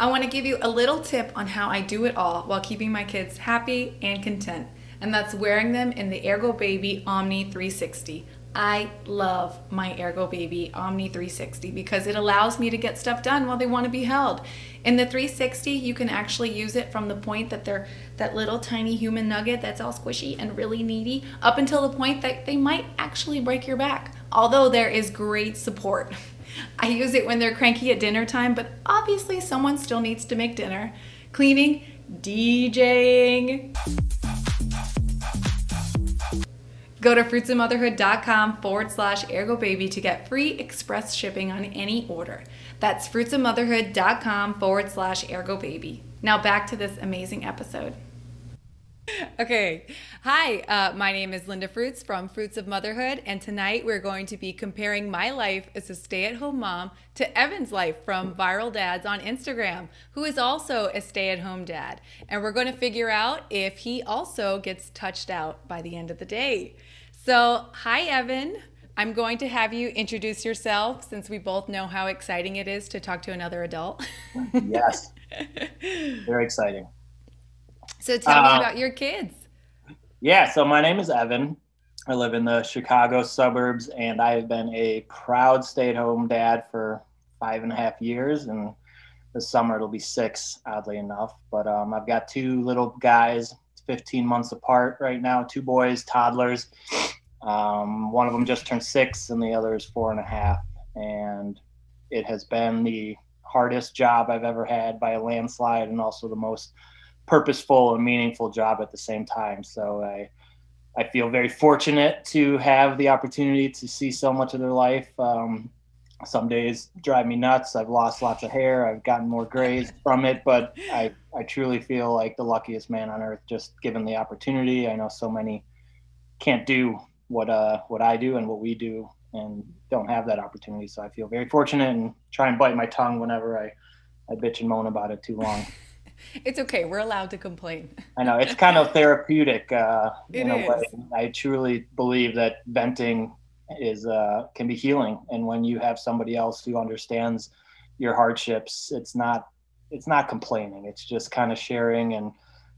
I want to give you a little tip on how I do it all while keeping my kids happy and content, and that's wearing them in the Ergo Baby Omni 360. I love my Ergo Baby Omni 360 because it allows me to get stuff done while they want to be held. In the 360, you can actually use it from the point that they're that little tiny human nugget that's all squishy and really needy up until the point that they might actually break your back. Although there is great support. I use it when they're cranky at dinner time, but obviously someone still needs to make dinner. Cleaning, DJing. Go to fruitsofmotherhood.com forward slash ergo baby to get free express shipping on any order. That's fruitsofmotherhood.com forward slash ergo baby. Now back to this amazing episode. Okay. Hi, uh, my name is Linda Fruits from Fruits of Motherhood, and tonight we're going to be comparing my life as a stay at home mom to Evan's life from Viral Dads on Instagram, who is also a stay at home dad. And we're going to figure out if he also gets touched out by the end of the day. So, hi, Evan. I'm going to have you introduce yourself since we both know how exciting it is to talk to another adult. yes. Very exciting. So tell uh, me about your kids. Yeah, so my name is Evan. I live in the Chicago suburbs, and I have been a proud stay-at-home dad for five and a half years, and this summer it'll be six, oddly enough. But um, I've got two little guys, 15 months apart right now, two boys, toddlers. Um, one of them just turned six, and the other is four and a half. And it has been the hardest job I've ever had by a landslide, and also the most purposeful and meaningful job at the same time. So I I feel very fortunate to have the opportunity to see so much of their life. Um, some days drive me nuts. I've lost lots of hair. I've gotten more grays from it, but I, I truly feel like the luckiest man on earth just given the opportunity. I know so many can't do what uh what I do and what we do and don't have that opportunity. So I feel very fortunate and try and bite my tongue whenever I, I bitch and moan about it too long. It's okay. We're allowed to complain. I know it's kind of therapeutic uh, in a way. I truly believe that venting is uh, can be healing, and when you have somebody else who understands your hardships, it's not it's not complaining. It's just kind of sharing and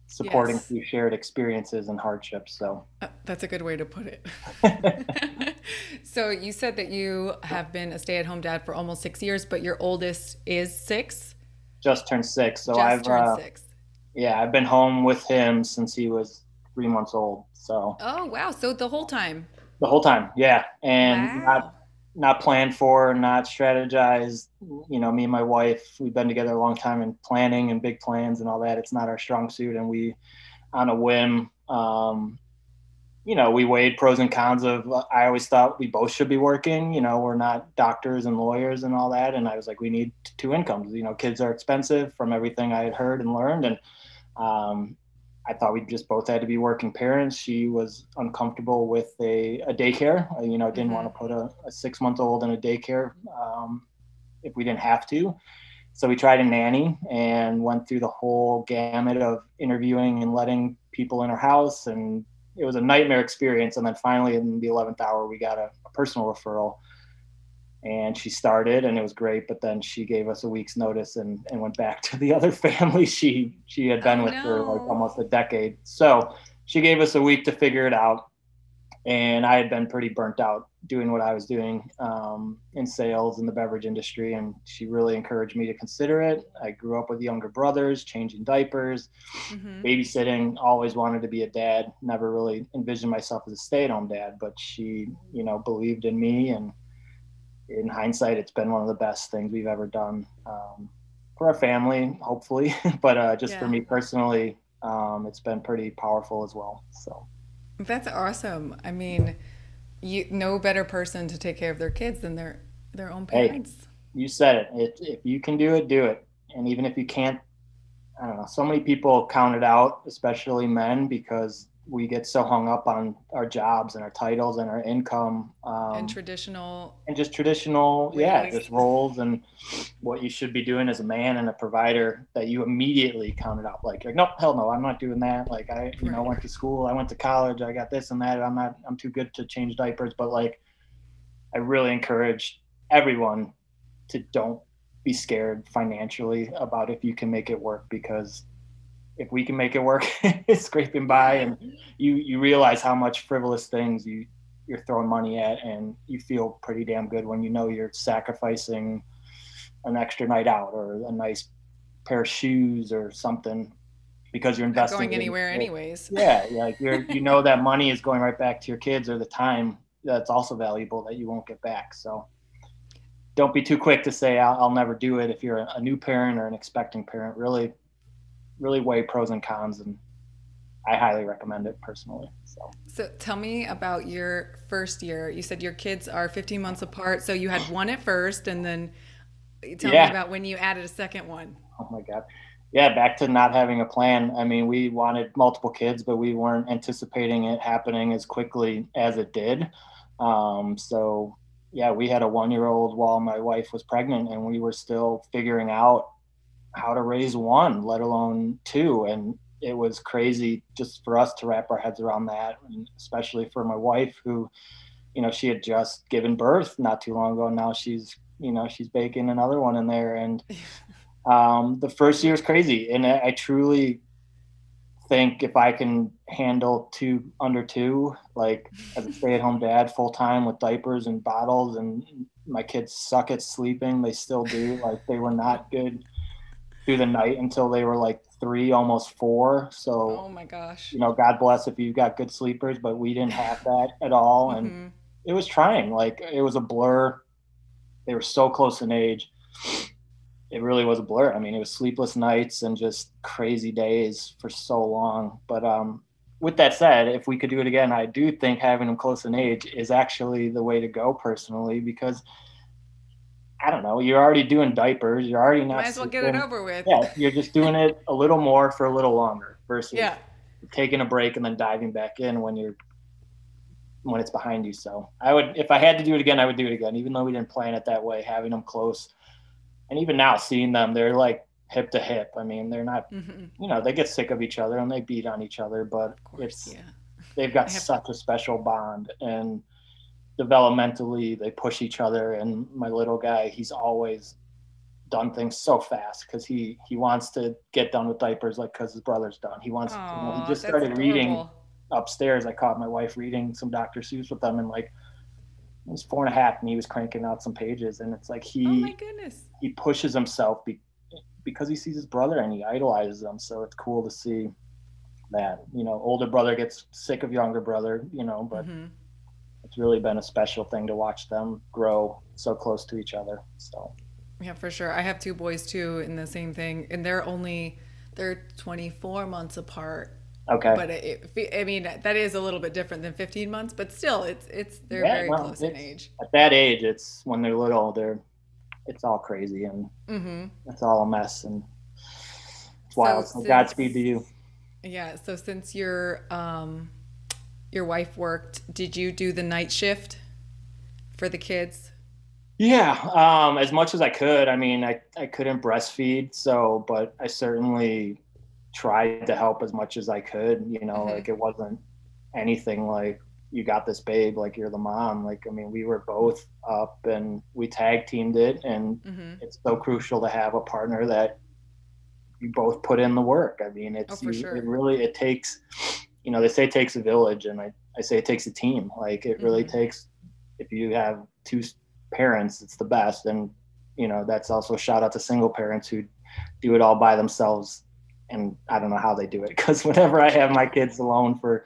supporting yes. through shared experiences and hardships. So uh, that's a good way to put it. so you said that you have been a stay-at-home dad for almost six years, but your oldest is six just turned six. So just I've turned uh, six. Yeah, I've been home with him since he was three months old. So. Oh wow! So the whole time. The whole time, yeah, and wow. not not planned for, not strategized. You know, me and my wife, we've been together a long time and planning and big plans and all that. It's not our strong suit, and we, on a whim, um, you know, we weighed pros and cons of, uh, I always thought we both should be working, you know, we're not doctors and lawyers and all that. And I was like, we need two incomes, you know, kids are expensive from everything I had heard and learned. And, um, I thought we just both had to be working parents. She was uncomfortable with a, a daycare, you know, didn't mm-hmm. want to put a, a six month old in a daycare, um, if we didn't have to. So we tried a nanny and went through the whole gamut of interviewing and letting people in her house and it was a nightmare experience. And then finally, in the 11th hour, we got a, a personal referral and she started and it was great but then she gave us a week's notice and, and went back to the other family she she had been oh, with no. for like almost a decade so she gave us a week to figure it out and I had been pretty burnt out doing what I was doing um, in sales in the beverage industry. And she really encouraged me to consider it. I grew up with younger brothers, changing diapers, mm-hmm. babysitting. Always wanted to be a dad. Never really envisioned myself as a stay-at-home dad, but she, you know, believed in me. And in hindsight, it's been one of the best things we've ever done um, for our family, hopefully. but uh, just yeah. for me personally, um, it's been pretty powerful as well. So. That's awesome. I mean, you no better person to take care of their kids than their their own parents. Hey, you said it. If, if you can do it, do it. And even if you can't, I don't know. So many people count it out, especially men, because we get so hung up on our jobs and our titles and our income um, and traditional and just traditional ways. yeah just roles and what you should be doing as a man and a provider that you immediately counted out. Like, like no hell no i'm not doing that. Like i you know went to school i went to college i got this and that i'm not i'm too good to change diapers but like i really encourage everyone to don't be scared financially about if you can make it work because if we can make it work scraping by and you you realize how much frivolous things you you're throwing money at and you feel pretty damn good when you know you're sacrificing an extra night out or a nice pair of shoes or something because you're investing Not going anywhere in, anyways. Yeah like you're you know that money is going right back to your kids or the time that's also valuable that you won't get back so. Don't be too quick to say I'll, I'll never do it if you're a new parent or an expecting parent really really weigh pros and cons and I highly recommend it personally. So. so tell me about your first year. You said your kids are 15 months apart, so you had one at first, and then tell yeah. me about when you added a second one. Oh my god, yeah, back to not having a plan. I mean, we wanted multiple kids, but we weren't anticipating it happening as quickly as it did. Um, so yeah, we had a one-year-old while my wife was pregnant, and we were still figuring out how to raise one, let alone two. And it was crazy just for us to wrap our heads around that, and especially for my wife, who, you know, she had just given birth not too long ago. And now she's, you know, she's baking another one in there, and um, the first year is crazy. And I, I truly think if I can handle two under two, like as a stay-at-home dad, full time with diapers and bottles, and my kids suck at sleeping. They still do. Like they were not good through the night until they were like three, almost four. So, oh my gosh, you know, God bless if you've got good sleepers, but we didn't have that at all, and mm-hmm. it was trying. Like it was a blur. They were so close in age. It really was a blur. I mean, it was sleepless nights and just crazy days for so long. But um, with that said, if we could do it again, I do think having them close in age is actually the way to go personally because I don't know. You're already doing diapers. You're already not. Might as well get it over with. Yeah, you're just doing it a little more for a little longer versus yeah. taking a break and then diving back in when you're when it's behind you. So I would, if I had to do it again, I would do it again, even though we didn't plan it that way. Having them close, and even now seeing them, they're like hip to hip. I mean, they're not, mm-hmm. you know, they get sick of each other and they beat on each other, but course, it's yeah. they've got such a special bond and developmentally they push each other and my little guy he's always done things so fast because he he wants to get done with diapers like because his brother's done. He wants Aww, you know, he just started adorable. reading upstairs. I caught my wife reading some dr seuss with them and like he was four and a half and he was cranking out some pages and it's like he oh my goodness. he pushes himself be, because he sees his brother and he idolizes him. So it's cool to see that you know older brother gets sick of younger brother you know but mm-hmm it's really been a special thing to watch them grow so close to each other. So, yeah, for sure. I have two boys too, in the same thing, and they're only they're 24 months apart. Okay. But it, it, I mean, that is a little bit different than 15 months, but still, it's it's they're yeah, very well, close in age. At that age, it's when they're little, they're it's all crazy and mm-hmm. it's all a mess and it's wild. So, so Godspeed to you. Yeah. So since you're um your wife worked, did you do the night shift for the kids? Yeah, um, as much as I could. I mean, I, I couldn't breastfeed, so, but I certainly tried to help as much as I could. You know, mm-hmm. like it wasn't anything like you got this babe, like you're the mom. Like, I mean, we were both up and we tag teamed it, and mm-hmm. it's so crucial to have a partner that you both put in the work. I mean, it's oh, you, sure. it really it takes you know, they say it takes a village, and I, I say it takes a team. Like it really mm-hmm. takes, if you have two parents, it's the best. And, you know, that's also a shout out to single parents who do it all by themselves. And I don't know how they do it because whenever I have my kids alone for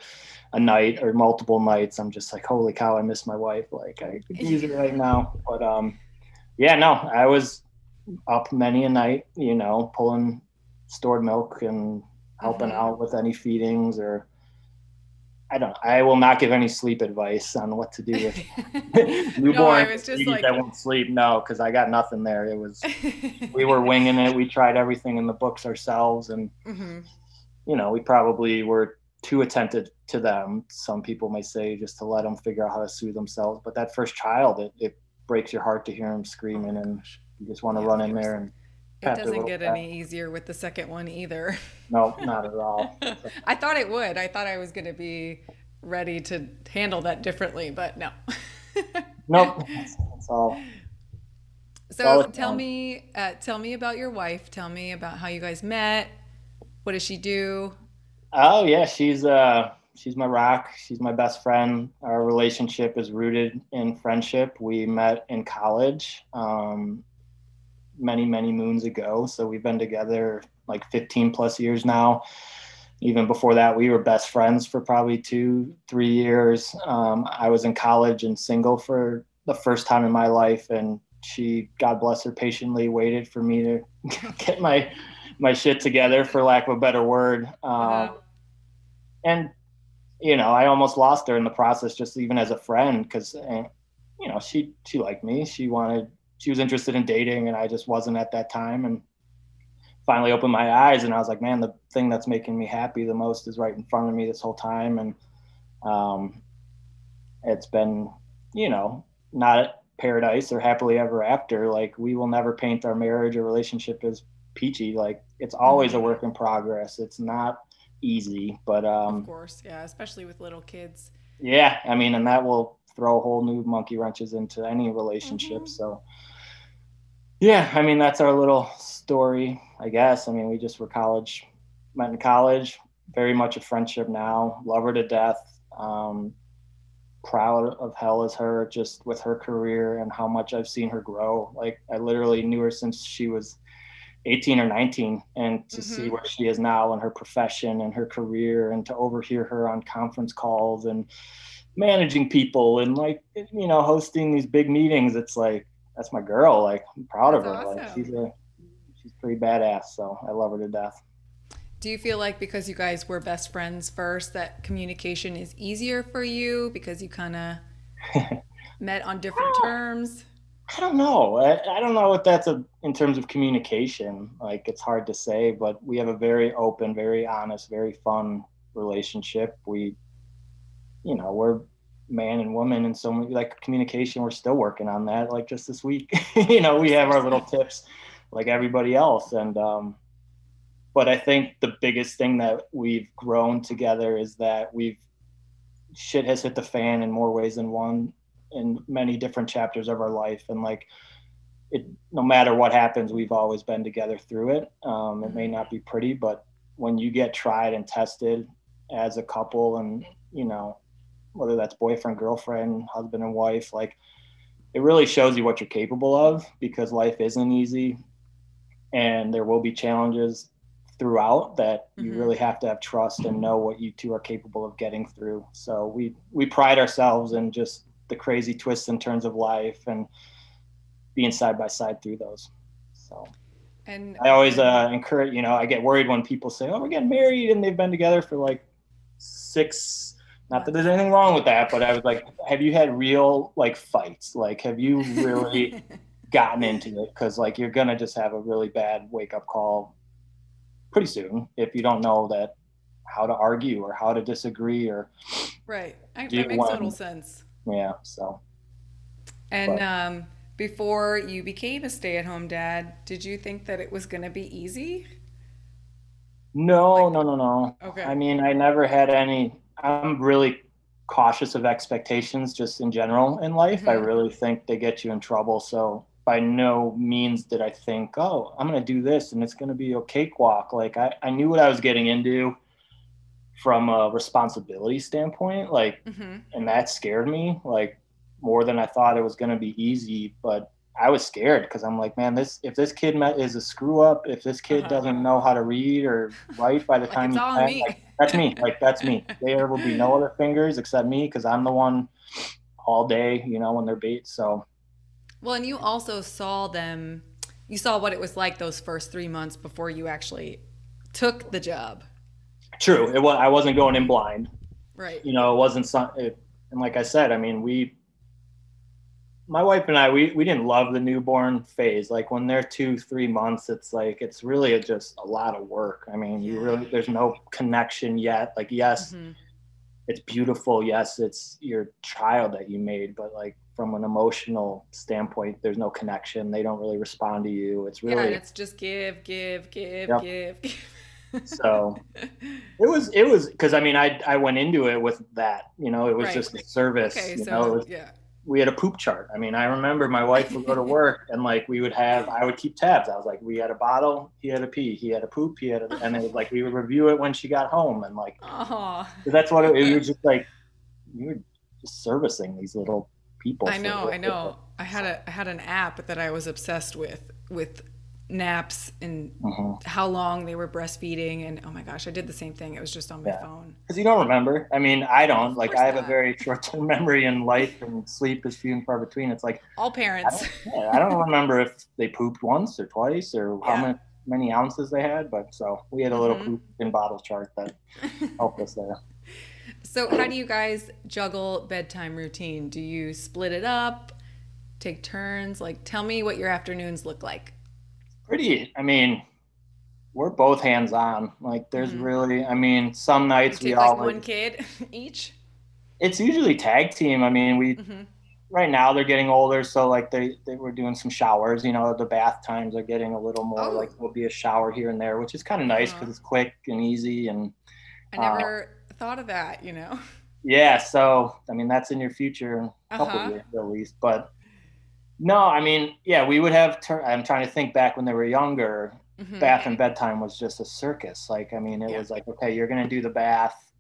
a night or multiple nights, I'm just like, holy cow, I miss my wife. Like I could use it right now. But um, yeah, no, I was up many a night, you know, pulling stored milk and helping mm-hmm. out with any feedings or I don't. I will not give any sleep advice on what to do with newborn no, babies like... that won't sleep. No, because I got nothing there. It was we were winging it. We tried everything in the books ourselves, and mm-hmm. you know, we probably were too attentive to them. Some people may say just to let them figure out how to soothe themselves. But that first child, it, it breaks your heart to hear them screaming, oh, and you just want to yeah, run in there and it doesn't get any easier with the second one either. No, not at all. I thought it would. I thought I was going to be ready to handle that differently, but no. nope. That's, that's all. So tell me, uh, tell me about your wife. Tell me about how you guys met. What does she do? Oh yeah, she's uh she's my rock. She's my best friend. Our relationship is rooted in friendship. We met in college um, many, many moons ago. So we've been together like 15 plus years now. Even before that, we were best friends for probably two, three years. Um, I was in college and single for the first time in my life, and she, God bless her, patiently waited for me to get my my shit together, for lack of a better word. Um. And you know, I almost lost her in the process, just even as a friend, because eh, you know she she liked me. She wanted she was interested in dating, and I just wasn't at that time. And finally opened my eyes, and I was like, man, the thing that's making me happy the most is right in front of me this whole time, and um, it's been you know not paradise or happily ever after. Like we will never paint our marriage or relationship as peachy. Like it's always a mm-hmm. work in progress. It's not easy. But um, of course, yeah, especially with little kids. Yeah, I mean, and that will throw whole new monkey wrenches into any relationship. Mm-hmm. So yeah, I mean, that's our little story, I guess. I mean, we just were college, met in college, very much a friendship now. Love her to death. Um, proud of hell as her just with her career and how much I've seen her grow. Like I literally knew her since she was 18 or 19 and to mm-hmm. see where she is now in her profession and her career and to overhear her on conference calls and managing people and like you know hosting these big meetings it's like that's my girl like i'm proud that's of her awesome. like she's a she's pretty badass so i love her to death do you feel like because you guys were best friends first that communication is easier for you because you kind of met on different terms I don't know. I, I don't know if that's a in terms of communication. Like it's hard to say, but we have a very open, very honest, very fun relationship. We, you know, we're man and woman, and so many, like communication. We're still working on that. Like just this week, you know, we have our little tips, like everybody else, and um, but I think the biggest thing that we've grown together is that we've shit has hit the fan in more ways than one in many different chapters of our life and like it no matter what happens we've always been together through it um, it may not be pretty but when you get tried and tested as a couple and you know whether that's boyfriend girlfriend husband and wife like it really shows you what you're capable of because life isn't easy and there will be challenges throughout that you mm-hmm. really have to have trust and know what you two are capable of getting through so we we pride ourselves in just the crazy twists and turns of life and being side by side through those. So, and I always uh, encourage, you know, I get worried when people say, "Oh, we're getting married," and they've been together for like six. Not that there's anything wrong with that, but I was like, "Have you had real like fights? Like, have you really gotten into it? Because like you're gonna just have a really bad wake up call pretty soon if you don't know that how to argue or how to disagree or right. I, that makes total sense yeah so and um before you became a stay-at-home dad did you think that it was going to be easy no like, no no no okay i mean i never had any i'm really cautious of expectations just in general in life mm-hmm. i really think they get you in trouble so by no means did i think oh i'm going to do this and it's going to be a cakewalk like I, I knew what i was getting into from a responsibility standpoint like mm-hmm. and that scared me like more than i thought it was going to be easy but i was scared because i'm like man this if this kid is a screw up if this kid uh-huh. doesn't know how to read or write by the like time he's like, that's me like that's me there will be no other fingers except me because i'm the one all day you know when they're beat. so well and you also saw them you saw what it was like those first three months before you actually took the job True. It was. I wasn't going in blind. Right. You know, it wasn't some. It, and like I said, I mean, we, my wife and I, we we didn't love the newborn phase. Like when they're two, three months, it's like it's really a, just a lot of work. I mean, yeah. you really there's no connection yet. Like yes, mm-hmm. it's beautiful. Yes, it's your child that you made, but like from an emotional standpoint, there's no connection. They don't really respond to you. It's really yeah, it's just give, give, give, yep. give. give so it was it was because I mean I I went into it with that you know it was right. just a service okay, you so, know was, yeah we had a poop chart. I mean, I remember my wife would go to work and like we would have, I would keep tabs. I was like, we had a bottle, he had a pee, he had a poop, he had, a, and it was like we would review it when she got home and like, oh. that's what it, it was just like. You were just servicing these little people. I know, I know. I had a I had an app that I was obsessed with with naps and mm-hmm. how long they were breastfeeding and oh my gosh i did the same thing. It was just on my yeah. phone. Because you don't remember. I mean i don't. Like i have not. a very short-term memory in life and sleep is few and far between. It's like all parents i don't, yeah, I don't remember if they pooped once or twice or yeah. how many many ounces they had but so we had a little mm-hmm. poop in bottle chart that helped us there. So how do you guys juggle bedtime routine? Do you split it up take turns? Like tell me what your afternoons look like pretty i mean we're both hands on like there's mm-hmm. really i mean some nights we all like one kid each it's usually tag team i mean we mm-hmm. right now they're getting older so like they they were doing some showers you know the bath times are getting a little more oh. like will be a shower here and there which is kind of nice because uh-huh. it's quick and easy and i never uh, thought of that you know yeah so i mean that's in your future a couple uh-huh. years at least but no, I mean, yeah, we would have. Ter- I'm trying to think back when they were younger. Mm-hmm. Bath and bedtime was just a circus. Like, I mean, it yeah. was like, okay, you're gonna do the bath.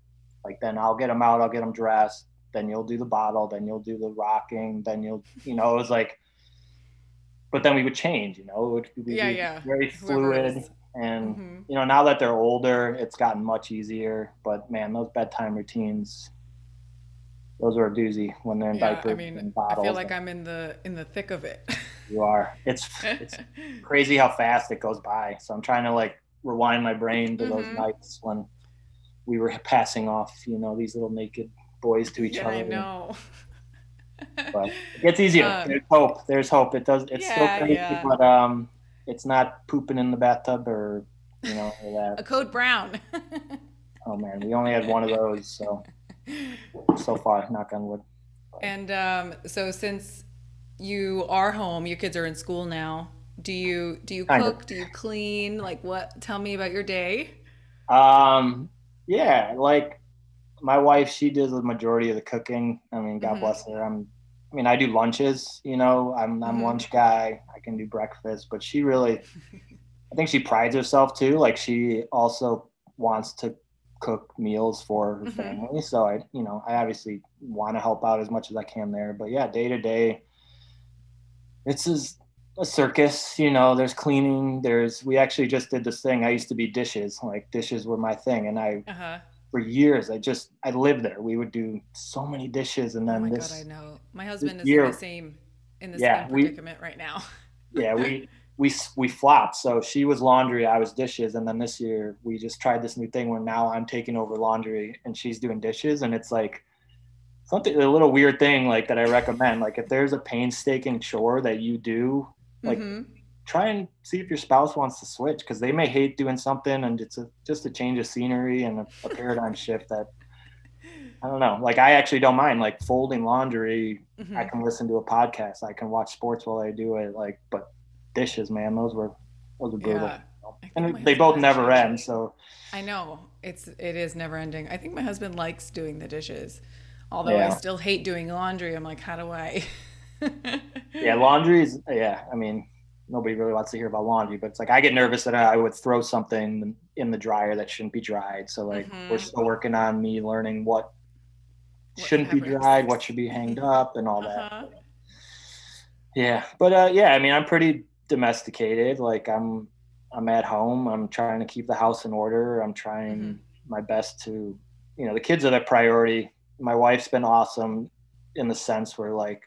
Like, then I'll get them out. I'll get them dressed. Then you'll do the bottle. Then you'll do the rocking. Then you'll, you know, it was like. But then we would change. You know, it would be yeah, yeah. very fluid. And mm-hmm. you know, now that they're older, it's gotten much easier. But man, those bedtime routines those are a doozy when they're in yeah, diapers I mean, and bottles. I feel like I'm in the in the thick of it. you are. It's it's crazy how fast it goes by. So I'm trying to like rewind my brain to mm-hmm. those nights when we were passing off, you know, these little naked boys to each yeah, other. I know. but it gets easier. Uh, There's hope. There's hope. It does. It's yeah, still crazy, yeah. but um, it's not pooping in the bathtub or you know that. A code brown. oh man, we only had one of those, so so far, knock on wood. And um, so since you are home, your kids are in school now. Do you do you kind cook? Of. Do you clean? Like what? Tell me about your day. Um, yeah, like my wife, she does the majority of the cooking. I mean, God mm-hmm. bless her. I'm, I mean, I do lunches. You know, I'm I'm mm-hmm. lunch guy. I can do breakfast, but she really, I think she prides herself too. Like she also wants to cook meals for her mm-hmm. family. So I, you know, I obviously want to help out as much as I can there. But yeah, day to day, it's a circus. You know, there's cleaning. There's we actually just did this thing. I used to be dishes. Like dishes were my thing, and I. Uh-huh. For years, I just I lived there. We would do so many dishes, and then oh my this. God, I know my husband is year, in the same in the yeah, same predicament we, right now. yeah, we we we flopped. So she was laundry, I was dishes, and then this year we just tried this new thing where now I'm taking over laundry and she's doing dishes, and it's like something a little weird thing like that I recommend. Like if there's a painstaking chore that you do, like mm-hmm. try and see if your spouse wants to switch because they may hate doing something and it's a, just a change of scenery and a, a paradigm shift that I don't know. Like I actually don't mind like folding laundry. Mm-hmm. I can listen to a podcast. I can watch sports while I do it. Like, but dishes, man. Those were those were brutal. Yeah. And they both never end. So I know it's it is never ending. I think my husband likes doing the dishes, although yeah. I still hate doing laundry. I'm like, how do I? yeah, laundry is yeah. I mean, nobody really wants to hear about laundry, but it's like I get nervous that I would throw something in the dryer that shouldn't be dried. So like mm-hmm. we're still working on me learning what, what shouldn't be dried, what should be hanged up, and all uh-huh. that. Yeah, but uh, yeah, I mean, I'm pretty domesticated. Like I'm I'm at home. I'm trying to keep the house in order. I'm trying mm-hmm. my best to, you know, the kids are the priority. My wife's been awesome in the sense where like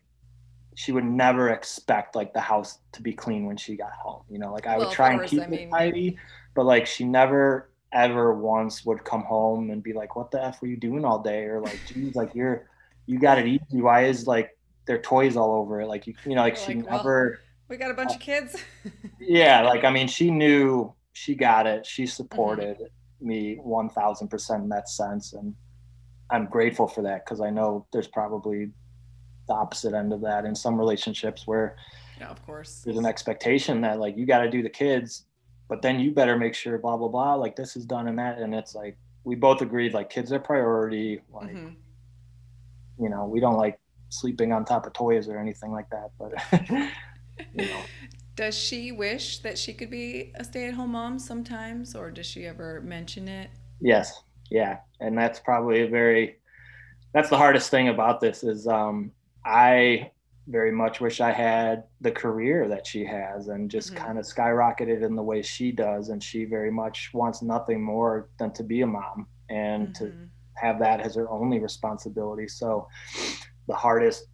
she would never expect like the house to be clean when she got home. You know, like I well, would try course, and keep I mean, it tidy, but like she never ever once would come home and be like, "What the f were you doing all day?" Or like, "Geez, like you're you got it easy. Why is like their toys all over it?" Like you, you know, like she like, never. We got a bunch of kids. yeah, like I mean, she knew she got it. She supported mm-hmm. me one thousand percent in that sense, and I'm grateful for that because I know there's probably the opposite end of that in some relationships where, yeah, of course, there's an expectation that like you got to do the kids, but then you better make sure blah blah blah like this is done and that, and it's like we both agreed like kids are priority, like. Mm-hmm. You know, we don't like sleeping on top of toys or anything like that. But you know. Does she wish that she could be a stay-at-home mom sometimes, or does she ever mention it? Yes, yeah, and that's probably a very that's the hardest thing about this is um, I very much wish I had the career that she has and just mm-hmm. kind of skyrocketed in the way she does. And she very much wants nothing more than to be a mom and mm-hmm. to have that as her only responsibility. So the hardest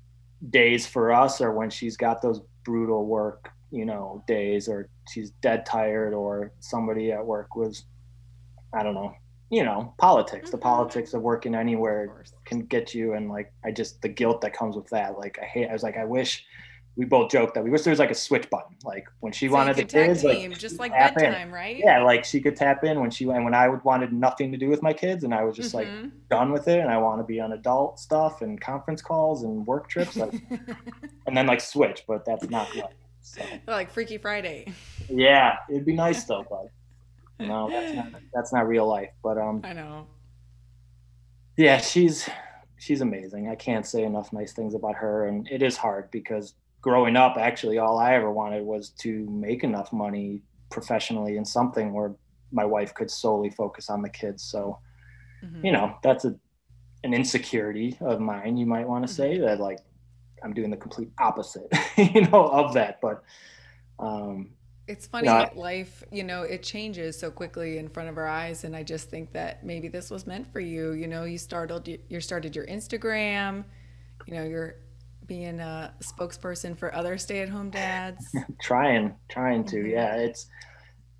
days for us are when she's got those brutal work, you know, days or she's dead tired or somebody at work was, I don't know, you know politics mm-hmm. the politics of working anywhere can get you and like i just the guilt that comes with that like i hate i was like i wish we both joked that we wish there was like a switch button like when she so wanted the kids team, like just like bedtime in. right yeah like she could tap in when she and when i wanted nothing to do with my kids and i was just mm-hmm. like done with it and i want to be on adult stuff and conference calls and work trips like, and then like switch but that's not good so. like freaky friday yeah it'd be nice though but no, that's not that's not real life. But um, I know. Yeah, she's she's amazing. I can't say enough nice things about her, and it is hard because growing up, actually, all I ever wanted was to make enough money professionally in something where my wife could solely focus on the kids. So, mm-hmm. you know, that's a an insecurity of mine. You might want to say mm-hmm. that like I'm doing the complete opposite, you know, of that. But um, it's funny that life, you know, it changes so quickly in front of our eyes, and I just think that maybe this was meant for you. You know, you started you started your Instagram. You know, you're being a spokesperson for other stay-at-home dads. trying, trying to, mm-hmm. yeah. It's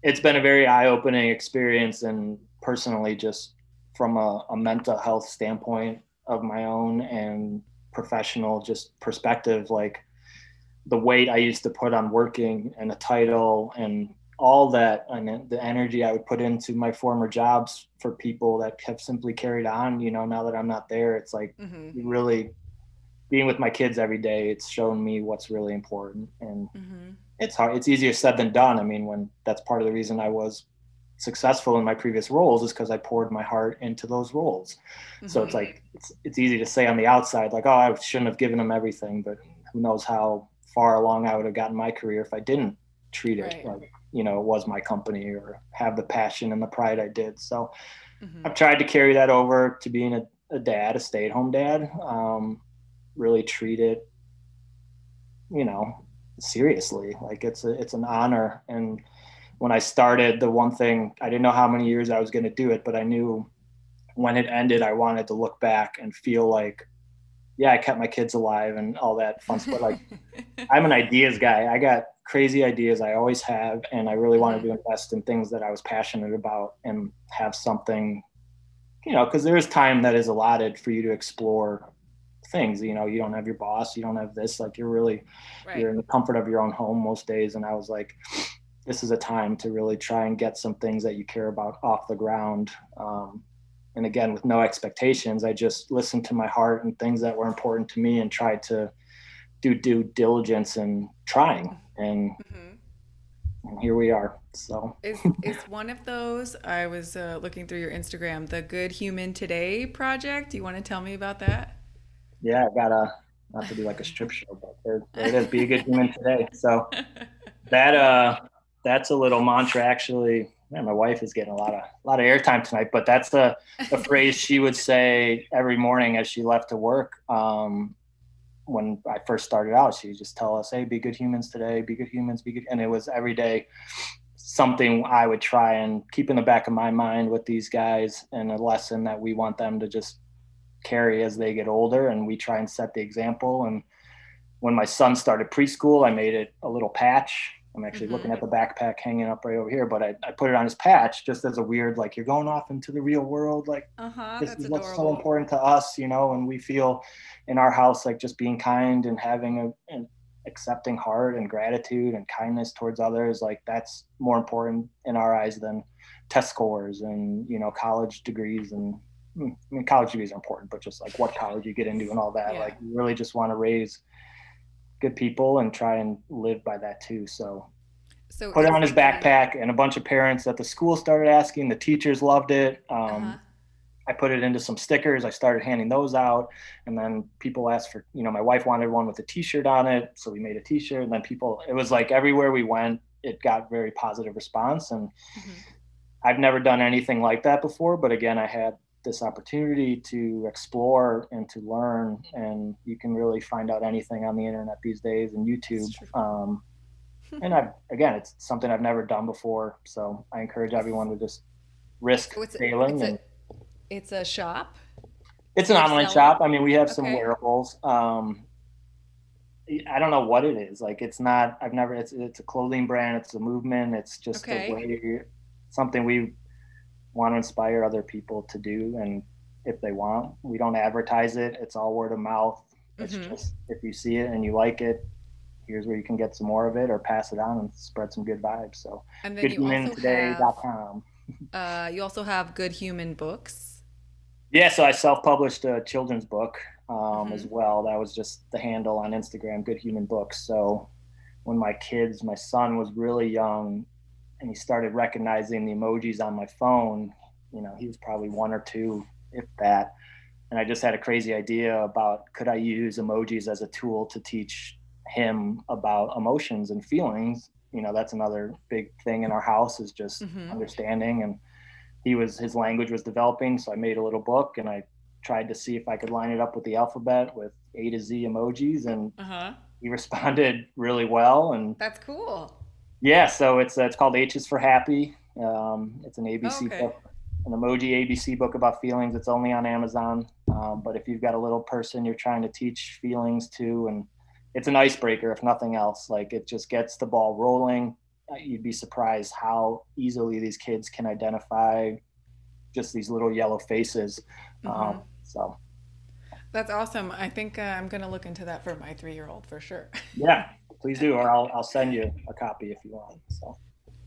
it's been a very eye-opening experience, and personally, just from a, a mental health standpoint of my own and professional just perspective, like the weight I used to put on working and a title and all that and the energy I would put into my former jobs for people that have simply carried on, you know, now that I'm not there, it's like mm-hmm. really being with my kids every day, it's shown me what's really important. And mm-hmm. it's hard, it's easier said than done. I mean, when that's part of the reason I was successful in my previous roles is because I poured my heart into those roles. Mm-hmm. So it's mm-hmm. like, it's, it's easy to say on the outside, like, oh, I shouldn't have given them everything, but who knows how far along I would have gotten my career if I didn't treat it right. like you know it was my company or have the passion and the pride I did. So mm-hmm. I've tried to carry that over to being a, a dad, a stay-at-home dad. Um, really treat it, you know, seriously. Like it's a it's an honor. And when I started, the one thing I didn't know how many years I was going to do it, but I knew when it ended, I wanted to look back and feel like yeah, I kept my kids alive and all that fun stuff. Like, I'm an ideas guy. I got crazy ideas. I always have, and I really wanted to mm-hmm. invest in things that I was passionate about and have something, you know, because there is time that is allotted for you to explore things. You know, you don't have your boss, you don't have this. Like, you're really, right. you're in the comfort of your own home most days. And I was like, this is a time to really try and get some things that you care about off the ground. Um, and again with no expectations i just listened to my heart and things that were important to me and tried to do due diligence and trying and, mm-hmm. and here we are so it's, is one of those i was uh, looking through your instagram the good human today project do you want to tell me about that yeah i gotta not to do like a strip show but there, it is be a good human today so that uh that's a little mantra actually man, my wife is getting a lot of a lot of airtime tonight, but that's the the phrase she would say every morning as she left to work. Um, when I first started out, she would just tell us, "Hey, be good humans today. Be good humans. Be good." And it was every day something I would try and keep in the back of my mind with these guys, and a lesson that we want them to just carry as they get older. And we try and set the example. And when my son started preschool, I made it a little patch I'm actually mm-hmm. looking at the backpack hanging up right over here, but I, I put it on his patch just as a weird, like you're going off into the real world. Like uh-huh, this is what's so important to us, you know, and we feel in our house, like just being kind and having a, an accepting heart and gratitude and kindness towards others. Like that's more important in our eyes than test scores and, you know, college degrees and I mean, college degrees are important, but just like what college you get into and all that, yeah. like you really just want to raise good people and try and live by that too. So, so put it on his backpack, and a bunch of parents at the school started asking. The teachers loved it. Um, uh-huh. I put it into some stickers. I started handing those out, and then people asked for, you know, my wife wanted one with a T-shirt on it, so we made a T-shirt. And then people, it was like everywhere we went, it got very positive response. And mm-hmm. I've never done anything like that before, but again, I had this opportunity to explore and to learn, and you can really find out anything on the internet these days and YouTube. Um, and I've, again, it's something I've never done before, so I encourage everyone to just risk failing and it's a shop. It's an online shop. I mean, we have some wearables. Um, I don't know what it is. Like, it's not. I've never. It's it's a clothing brand. It's a movement. It's just okay. a way, something we want to inspire other people to do, and if they want, we don't advertise it. It's all word of mouth. It's mm-hmm. just if you see it and you like it, here's where you can get some more of it or pass it on and spread some good vibes. So, and then goodhumantoday.com. Uh, you also have Good Human Books. Yeah, so I self-published a children's book um, mm-hmm. as well. That was just the handle on Instagram, Good Human Books. So when my kids, my son was really young, and he started recognizing the emojis on my phone. You know, he was probably one or two, if that. And I just had a crazy idea about could I use emojis as a tool to teach him about emotions and feelings. You know, that's another big thing in our house is just mm-hmm. understanding and he was his language was developing so i made a little book and i tried to see if i could line it up with the alphabet with a to z emojis and uh-huh. he responded really well and that's cool yeah so it's uh, it's called h is for happy um, it's an abc okay. book an emoji abc book about feelings it's only on amazon um, but if you've got a little person you're trying to teach feelings to and it's an icebreaker if nothing else like it just gets the ball rolling you'd be surprised how easily these kids can identify just these little yellow faces. Mm-hmm. Um, so that's awesome. I think uh, I'm going to look into that for my three year old for sure. yeah, please do, or I'll, I'll send you a copy if you want. So.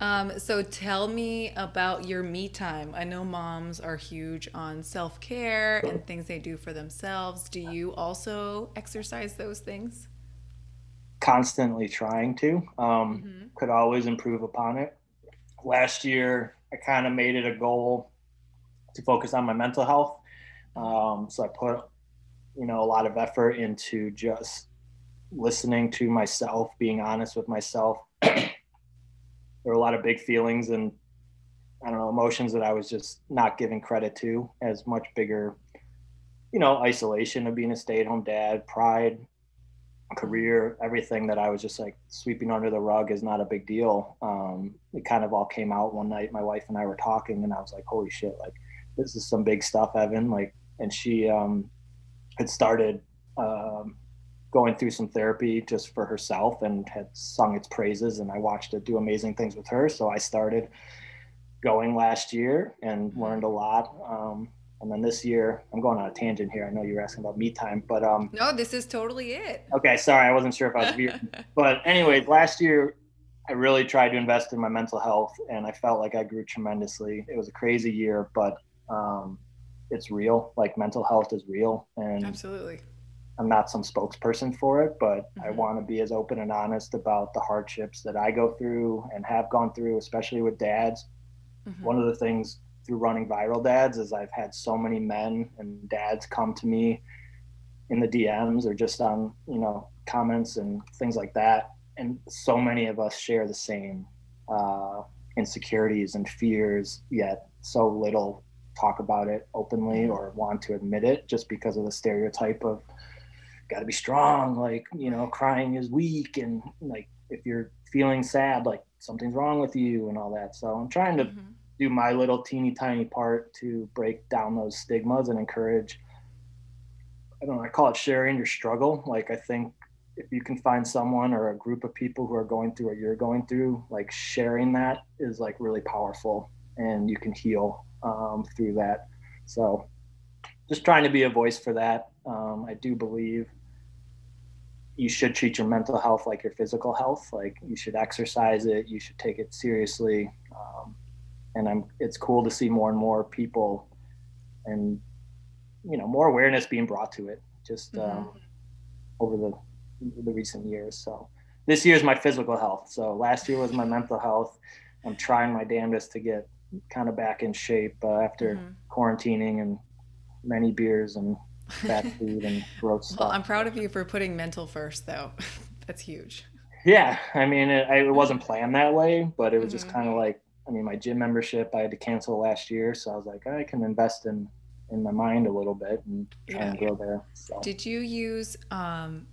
Um, so tell me about your me time. I know moms are huge on self care and things they do for themselves. Do you also exercise those things? constantly trying to. Um, mm-hmm. Could always improve upon it. Last year, I kind of made it a goal to focus on my mental health. Um, so I put, you know, a lot of effort into just listening to myself, being honest with myself. there were a lot of big feelings and I don't know emotions that I was just not giving credit to as much bigger, you know, isolation of being a stay-at-home dad, pride, career, everything that I was just like sweeping under the rug is not a big deal. Um, it kind of all came out one night. My wife and I were talking, and I was like, "Holy shit! Like, this is some big stuff, Evan." Like, and she um, had started um, going through some therapy just for herself and had sung its praises, and I watched it do amazing things with her. So I started going last year and learned a lot. Um, and then this year, I'm going on a tangent here. I know you were asking about me time, but um. No, this is totally it. Okay, sorry, I wasn't sure if I was veering. but anyways, last year, I really tried to invest in my mental health, and I felt like I grew tremendously. It was a crazy year, but um, it's real. Like mental health is real, and absolutely. I'm not some spokesperson for it, but mm-hmm. I want to be as open and honest about the hardships that I go through and have gone through, especially with dads. Mm-hmm. One of the things through running viral dads is I've had so many men and dads come to me in the DMs or just on, you know, comments and things like that. And so many of us share the same uh, insecurities and fears, yet so little talk about it openly mm-hmm. or want to admit it just because of the stereotype of got to be strong, like, you know, crying is weak. And like, if you're feeling sad, like something's wrong with you and all that. So I'm trying to mm-hmm do my little teeny tiny part to break down those stigmas and encourage I don't know, I call it sharing your struggle. Like I think if you can find someone or a group of people who are going through what you're going through, like sharing that is like really powerful and you can heal um, through that. So just trying to be a voice for that. Um, I do believe you should treat your mental health like your physical health. Like you should exercise it. You should take it seriously. Um, and I'm it's cool to see more and more people and you know more awareness being brought to it just mm-hmm. um, over the the recent years. So this year is my physical health. So last year was my mental health. I'm trying my damnedest to get kind of back in shape uh, after mm-hmm. quarantining and many beers and fast food and gross stuff. Well, I'm proud of you for putting mental first, though. That's huge. Yeah, I mean, it, it wasn't planned that way, but it was mm-hmm. just kind of like, I mean, my gym membership I had to cancel last year, so I was like, I can invest in in my mind a little bit and try yeah. and grow there. So. Did you use um,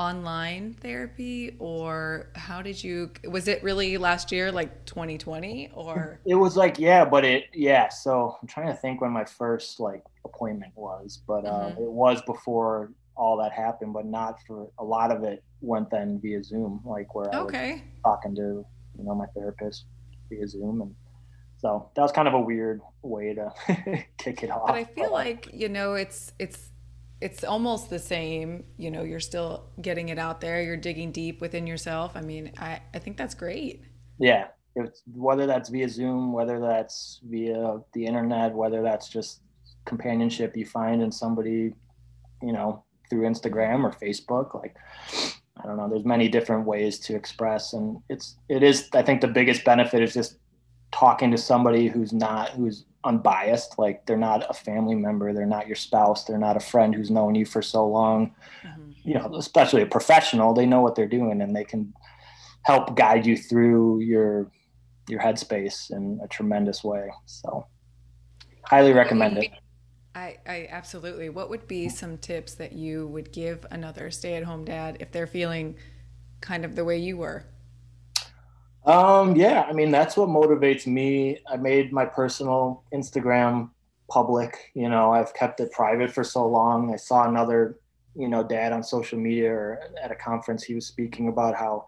online therapy or how did you was it really last year like 2020 or it was like yeah but it yeah so i'm trying to think when my first like appointment was but uh, mm-hmm. it was before all that happened but not for a lot of it went then via zoom like where okay. i was talking to you know my therapist via zoom and so that was kind of a weird way to kick it off but i feel but, like you know it's it's it's almost the same you know you're still getting it out there you're digging deep within yourself. I mean i i think that's great. Yeah it's, whether that's via zoom whether that's via the internet whether that's just companionship you find in somebody you know through instagram or facebook like i don't know there's many different ways to express. And it's it is i think the biggest benefit is just talking to somebody who's not who's unbiased like they're not a family member they're not your spouse they're not a friend who's known you for so long. Mm-hmm. you know especially a professional they know what they're doing and they can help guide you through your your headspace in a tremendous way. So highly recommend it. I, I absolutely what would be some tips that you would give another stay-at-home dad if they're feeling kind of the way you were um, yeah, I mean that's what motivates me. I made my personal Instagram public. You know, I've kept it private for so long. I saw another, you know, dad on social media or at a conference. He was speaking about how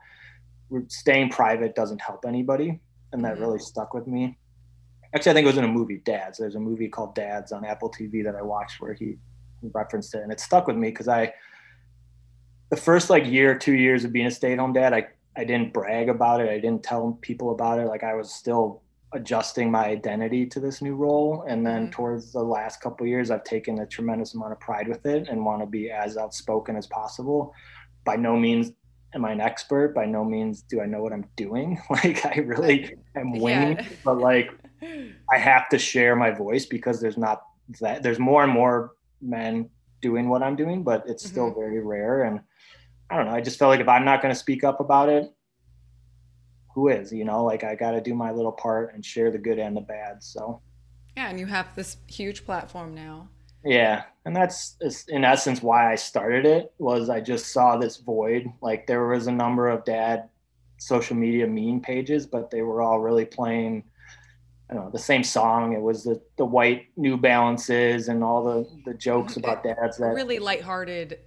staying private doesn't help anybody, and that mm-hmm. really stuck with me. Actually, I think it was in a movie, Dads. There's a movie called Dads on Apple TV that I watched where he referenced it, and it stuck with me because I, the first like year, two years of being a stay-at-home dad, I I didn't brag about it. I didn't tell people about it. Like I was still adjusting my identity to this new role. And then mm-hmm. towards the last couple years, I've taken a tremendous amount of pride with it and want to be as outspoken as possible. By no means am I an expert. By no means do I know what I'm doing. Like I really am winging, yeah. but like I have to share my voice because there's not that there's more and more men doing what I'm doing, but it's mm-hmm. still very rare. And I don't know. I just felt like if I'm not going to speak up about it, who is? You know, like I got to do my little part and share the good and the bad. So. Yeah, and you have this huge platform now. Yeah, and that's in essence why I started it. Was I just saw this void? Like there was a number of dad social media meme pages, but they were all really playing. I don't know the same song. It was the the white New Balances and all the the jokes about dads that really lighthearted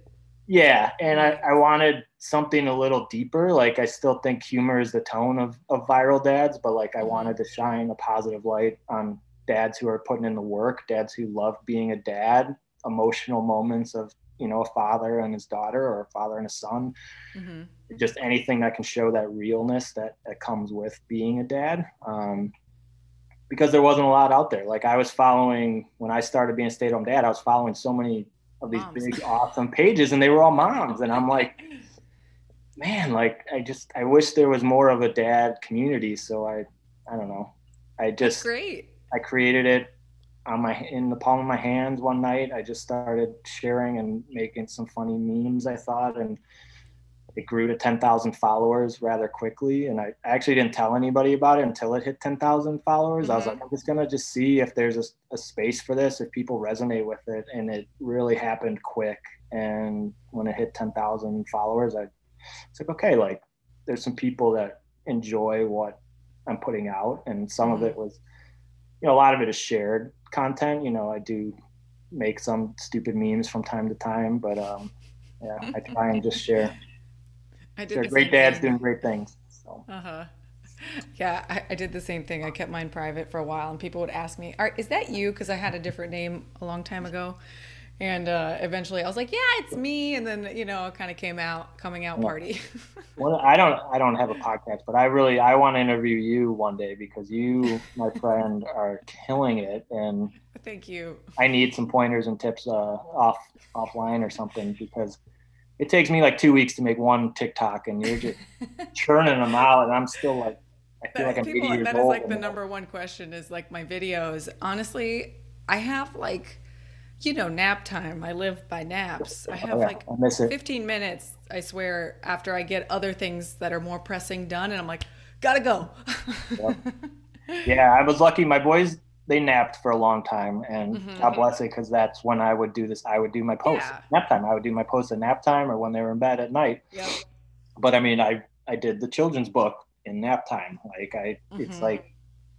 yeah, and I, I wanted something a little deeper. Like I still think humor is the tone of, of viral dads, but like I mm-hmm. wanted to shine a positive light on dads who are putting in the work, dads who love being a dad, emotional moments of you know a father and his daughter or a father and a son. Mm-hmm. Just anything that can show that realness that that comes with being a dad. Um, because there wasn't a lot out there. Like I was following when I started being a stay-at-home dad, I was following so many of these moms. big awesome pages and they were all moms and i'm like man like i just i wish there was more of a dad community so i i don't know. I just That's great. I created it on my in the palm of my hands one night. I just started sharing and making some funny memes i thought and it grew to 10,000 followers rather quickly. And I actually didn't tell anybody about it until it hit 10,000 followers. Mm-hmm. I was mm-hmm. like, I'm just going to just see if there's a, a, space for this, if people resonate with it. And it really happened quick. And when it hit 10,000 followers, I it's like, okay, like there's some people that enjoy what I'm putting out. And some mm-hmm. of it was, you know, a lot of it is shared content. You know, I do make some stupid memes from time to time, but um, yeah, I try and just share I did. They're great dads thing. doing great things. So. Uh huh. Yeah, I, I, did the same thing. I kept mine private for a while, and people would ask me, "Are "Is that you?" Because I had a different name a long time ago, and uh, eventually I was like, "Yeah, it's me." And then you know, kind of came out, coming out yeah. party. well, I don't, I don't have a podcast, but I really, I want to interview you one day because you, my friend, are killing it, and thank you. I need some pointers and tips uh, off offline or something because it takes me like two weeks to make one TikTok, and you're just churning them out, and I'm still like, I feel like I'm people, 80 years that is like the number one question is like my videos. Honestly, I have like You know, nap time. I live by naps. I oh, have oh, yeah. like I 15 minutes, I swear, after I get other things that are more pressing done. And I'm like, gotta go. yep. Yeah, I was lucky. My boys, they napped for a long time. And mm-hmm. God bless it, because that's when I would do this. I would do my post yeah. nap time. I would do my post at nap time or when they were in bed at night. Yep. But I mean, I, I did the children's book in nap time. Like, I, mm-hmm. it's like,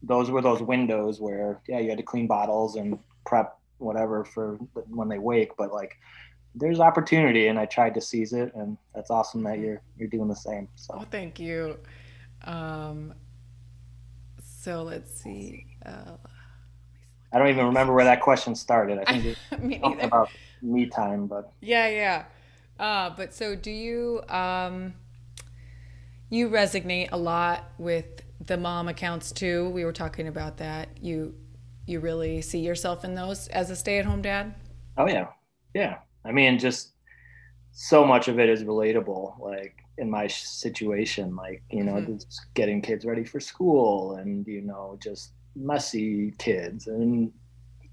those were those windows where, yeah, you had to clean bottles and prep whatever for when they wake but like there's opportunity and i tried to seize it and that's awesome that you're you're doing the same so oh, thank you um so let's see uh, i don't even remember where that question started i think it's about me time but yeah yeah uh but so do you um you resonate a lot with the mom accounts too we were talking about that you you really see yourself in those as a stay-at-home dad? Oh yeah, yeah. I mean, just so much of it is relatable. Like in my situation, like you know, mm-hmm. just getting kids ready for school, and you know, just messy kids and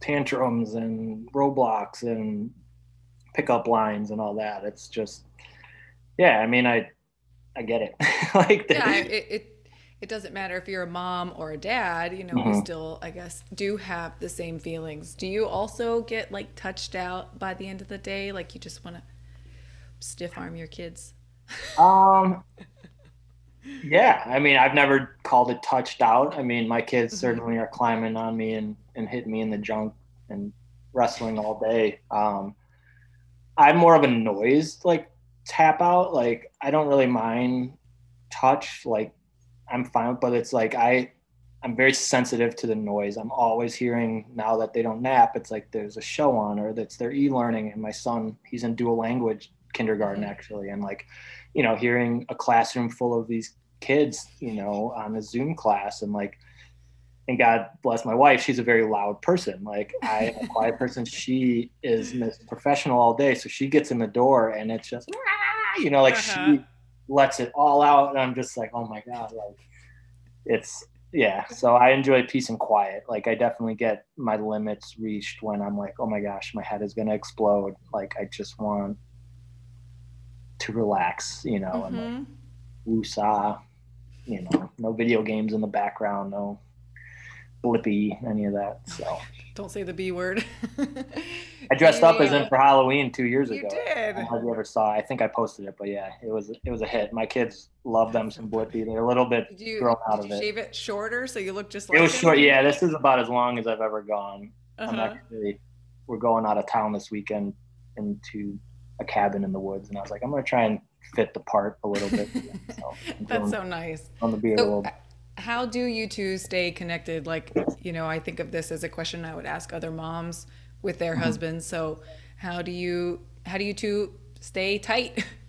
tantrums and Roblox and pickup lines and all that. It's just, yeah. I mean, I I get it. like yeah, it, it it doesn't matter if you're a mom or a dad, you know, mm-hmm. we still, I guess, do have the same feelings. Do you also get like touched out by the end of the day? Like you just want to stiff arm your kids? Um, yeah. I mean, I've never called it touched out. I mean, my kids mm-hmm. certainly are climbing on me and, and hitting me in the junk and wrestling all day. Um, I'm more of a noise like tap out. Like I don't really mind touch. Like I'm fine, but it's like I I'm very sensitive to the noise. I'm always hearing now that they don't nap. It's like there's a show on or that's their e-learning. And my son, he's in dual language kindergarten mm-hmm. actually, and like, you know, hearing a classroom full of these kids, you know, on a Zoom class, and like, and God bless my wife, she's a very loud person. Like I am a quiet person. She is professional all day, so she gets in the door and it's just, you know, like uh-huh. she lets it all out and i'm just like oh my god like it's yeah so i enjoy peace and quiet like i definitely get my limits reached when i'm like oh my gosh my head is going to explode like i just want to relax you know mm-hmm. and like, woosah you know no video games in the background no Blippi any of that so don't say the B word. I dressed up as him for Halloween two years you ago. You did. I don't know if you ever saw. I think I posted it, but yeah, it was it was a hit. My kids love them some Blippi. They're a little bit did you, grown out did of it. Shave it shorter so you look just like. It was him? short. Yeah, this is about as long as I've ever gone. Uh-huh. I'm actually we're going out of town this weekend into a cabin in the woods, and I was like, I'm gonna try and fit the part a little bit. So That's so nice. On the beard so, little. How do you two stay connected? Like, you know, I think of this as a question I would ask other moms with their mm-hmm. husbands. So, how do you how do you two stay tight?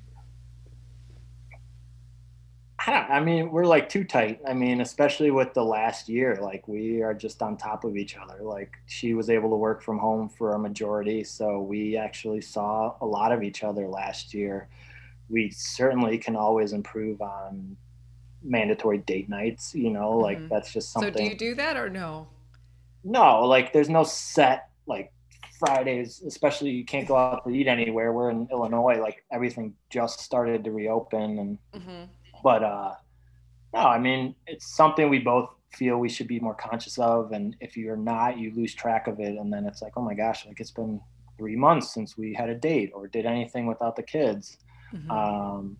I mean, we're like too tight. I mean, especially with the last year, like we are just on top of each other. Like she was able to work from home for a majority, so we actually saw a lot of each other last year. We certainly can always improve on mandatory date nights you know like mm-hmm. that's just something so do you do that or no no like there's no set like fridays especially you can't go out to eat anywhere we're in illinois like everything just started to reopen and mm-hmm. But uh no i mean it's something we both feel we should be more conscious of and if you're not you lose track of it and then it's like oh my gosh like it's been three months since we had a date or did anything without the kids mm-hmm. um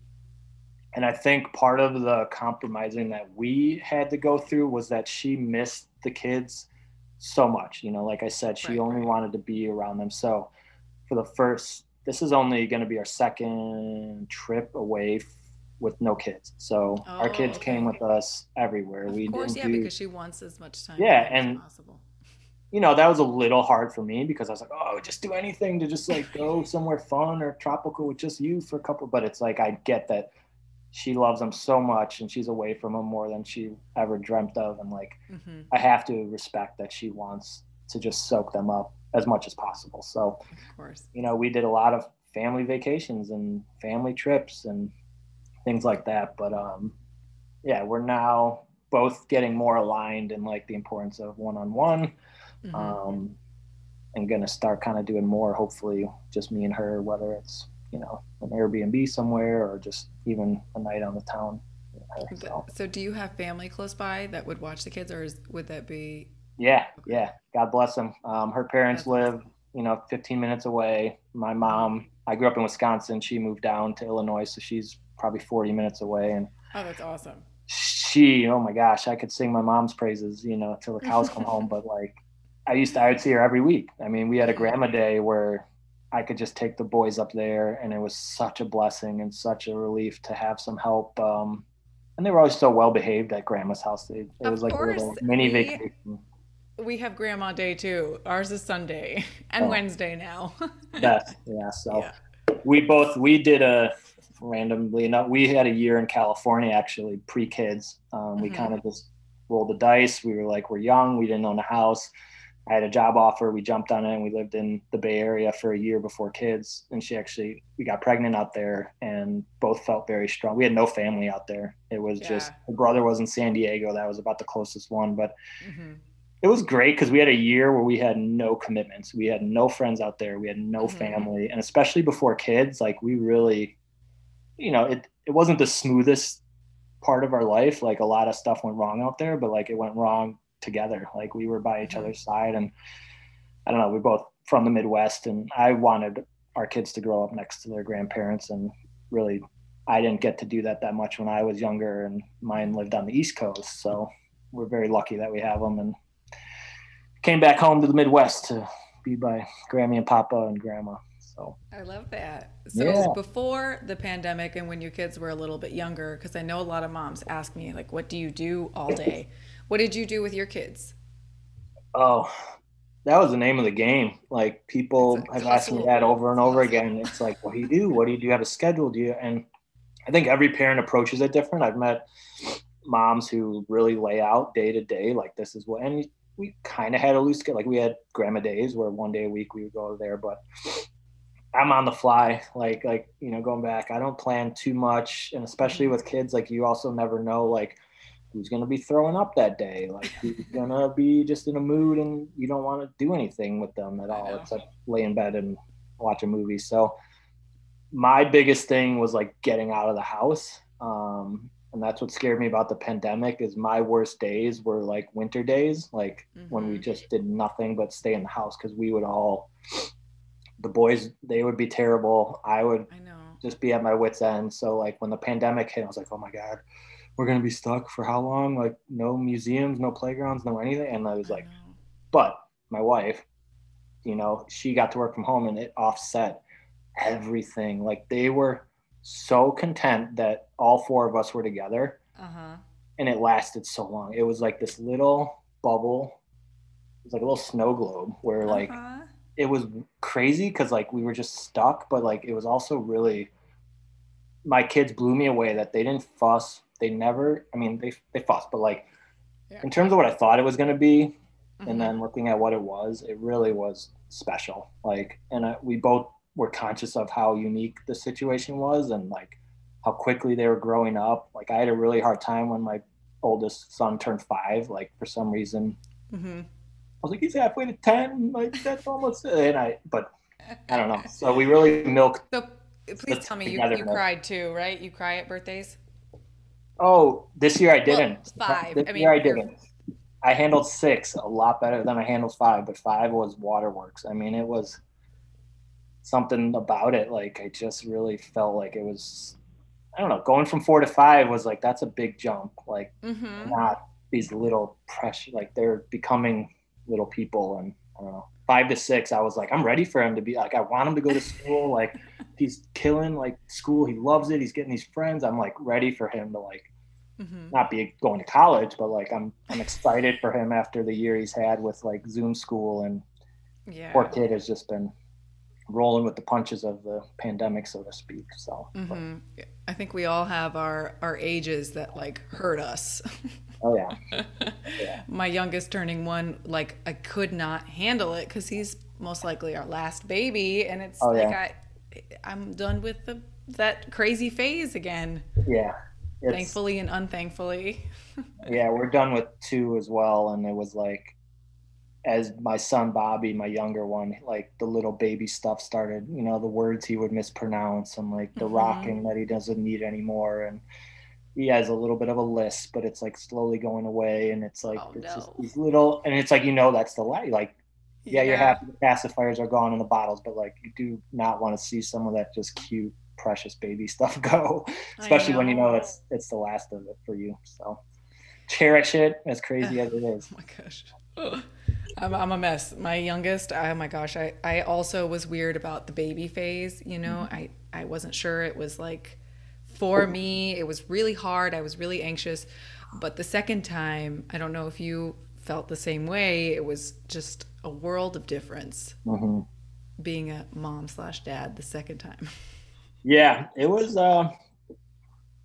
and I think part of the compromising that we had to go through was that she missed the kids so much. You know, like I said, she right, only right. wanted to be around them. So for the first, this is only going to be our second trip away with no kids. So oh, our kids okay. came with us everywhere. Of we course, yeah, do, because she wants as much time. Yeah, and possible. You know, that was a little hard for me because I was like, oh, just do anything to just like go somewhere fun or tropical with just you for a couple. But it's like I get that she loves them so much and she's away from them more than she ever dreamt of and like mm-hmm. i have to respect that she wants to just soak them up as much as possible so of course you know we did a lot of family vacations and family trips and things like that but um yeah we're now both getting more aligned in like the importance of one-on-one mm-hmm. um and gonna start kind of doing more. Hopefully, just me and her, whether it's you know an Airbnb somewhere or just even a night on the town. so. so, do you have family close by that would watch the kids, or is, would that be? Yeah, yeah. God bless them. Um, her parents That's live, awesome. you know, 15 minutes away. My mom, I grew up in Wisconsin. She moved down to Illinois, so she's probably 40 minutes away. And oh, that's awesome. She, oh my gosh, I could sing my mom's praises, you know, till the cows come home. But like, I used to, I would see her every week. I mean, we had a grandma day where I could just take the boys up there, and it was such a blessing and such a relief to have some help. Um, and they were always so well behaved at grandma's house. It, it was like a little mini vacation. We have grandma day too. Ours is Sunday and oh. Wednesday now. yes, yeah. So yeah. we both we did a randomly enough. We had a year in California actually pre kids. Um, mm-hmm. We kind of just rolled the dice. We were like we're young. We didn't own a house I had a job offer. We jumped on it and we lived in the Bay Area for a year before kids. And she actually, we got pregnant out there and both felt very strong. We had no family out there. It was yeah. just, her brother was in San Diego. That was about the closest one. But mm-hmm. it was great because we had a year where we had no commitments. We had no friends out there. We had no mm-hmm. family. And especially before kids, like we really, you know, it, it wasn't the smoothest part of our life. Like a lot of stuff went wrong out there, but like it went wrong together. Like we were by each mm-hmm. other's side, and I don't know. We're both from the Midwest, and I wanted our kids to grow up next to their grandparents, and really, I didn't get to do that that much when I was younger, and mine lived on the East Coast, so we're very lucky that we have them, and came back home to the Midwest to be by Grammy and Papa and Grandma. So I love that. So yeah. before the pandemic and when your kids were a little bit younger, because I know a lot of moms ask me like, "What do you do all day?" What did you do with your kids? Oh, that was the name of the game. Like people have asked me that over and over again. It's like, what do you do? What do you do? You have a schedule? Do you? And I think every parent approaches it different. I've met moms who really lay out day to day, like this is what, and we kind of had a loose schedule. Like we had grandma days where one day a week we would go there, but I'm on the fly. Like, like, you know, going back, I don't plan too much. And especially with kids, like you also never know, like, who's going to be throwing up that day like who's going to be just in a mood and you don't want to do anything with them at all except lay in bed and watch a movie so my biggest thing was like getting out of the house um, and that's what scared me about the pandemic is my worst days were like winter days like mm-hmm. when we mm-hmm. just did nothing but stay in the house because we would all the boys they would be terrible i would I just be at my wits end so like when the pandemic hit i was like oh my god we're gonna be stuck for how long? Like no museums, no playgrounds, no anything. And I was like, but my wife, you know, she got to work from home and it offset everything. Like they were so content that all four of us were together. Uh-huh. And it lasted so long. It was like this little bubble. It was like a little snow globe where uh-huh. like it was crazy because like we were just stuck, but like it was also really my kids blew me away that they didn't fuss they never i mean they, they fussed but like yeah. in terms of what i thought it was going to be mm-hmm. and then looking at what it was it really was special like and I, we both were conscious of how unique the situation was and like how quickly they were growing up like i had a really hard time when my oldest son turned five like for some reason mm-hmm. Was like he's halfway to 10 like that's almost and i but i don't know so we really milked so please tell me you, you cried too right you cry at birthdays Oh, this year I didn't. Well, five. This I mean, year I didn't. I handled six a lot better than I handled five, but five was waterworks. I mean, it was something about it. Like I just really felt like it was. I don't know. Going from four to five was like that's a big jump. Like mm-hmm. not these little pressure. Like they're becoming little people, and I don't know. Five to six, I was like, I'm ready for him to be like, I want him to go to school. Like he's killing like school. He loves it. He's getting these friends. I'm like ready for him to like mm-hmm. not be going to college, but like I'm I'm excited for him after the year he's had with like Zoom school and yeah. poor kid has just been rolling with the punches of the pandemic, so to speak. So mm-hmm. I think we all have our our ages that like hurt us. Oh yeah. yeah. My youngest turning one, like I could not handle it because he's most likely our last baby, and it's oh, like yeah. I I'm done with the that crazy phase again. Yeah. Thankfully and unthankfully. yeah, we're done with two as well, and it was like as my son Bobby, my younger one, like the little baby stuff started, you know, the words he would mispronounce and like the mm-hmm. rocking that he doesn't need anymore. And he has a little bit of a list, but it's like slowly going away. And it's like, oh, it's no. just these little, and it's like, you know, that's the light. Like, yeah, yeah, you're happy the pacifiers are gone in the bottles, but like you do not want to see some of that just cute, precious baby stuff go, especially when you know it's, it's the last of it for you. So cherish it as crazy as it is. Oh my gosh. I'm, I'm a mess. My youngest, oh my gosh, I, I also was weird about the baby phase. You know, mm-hmm. I, I wasn't sure it was like for me. It was really hard. I was really anxious. But the second time, I don't know if you felt the same way. It was just a world of difference mm-hmm. being a mom slash dad the second time. Yeah, it was, uh,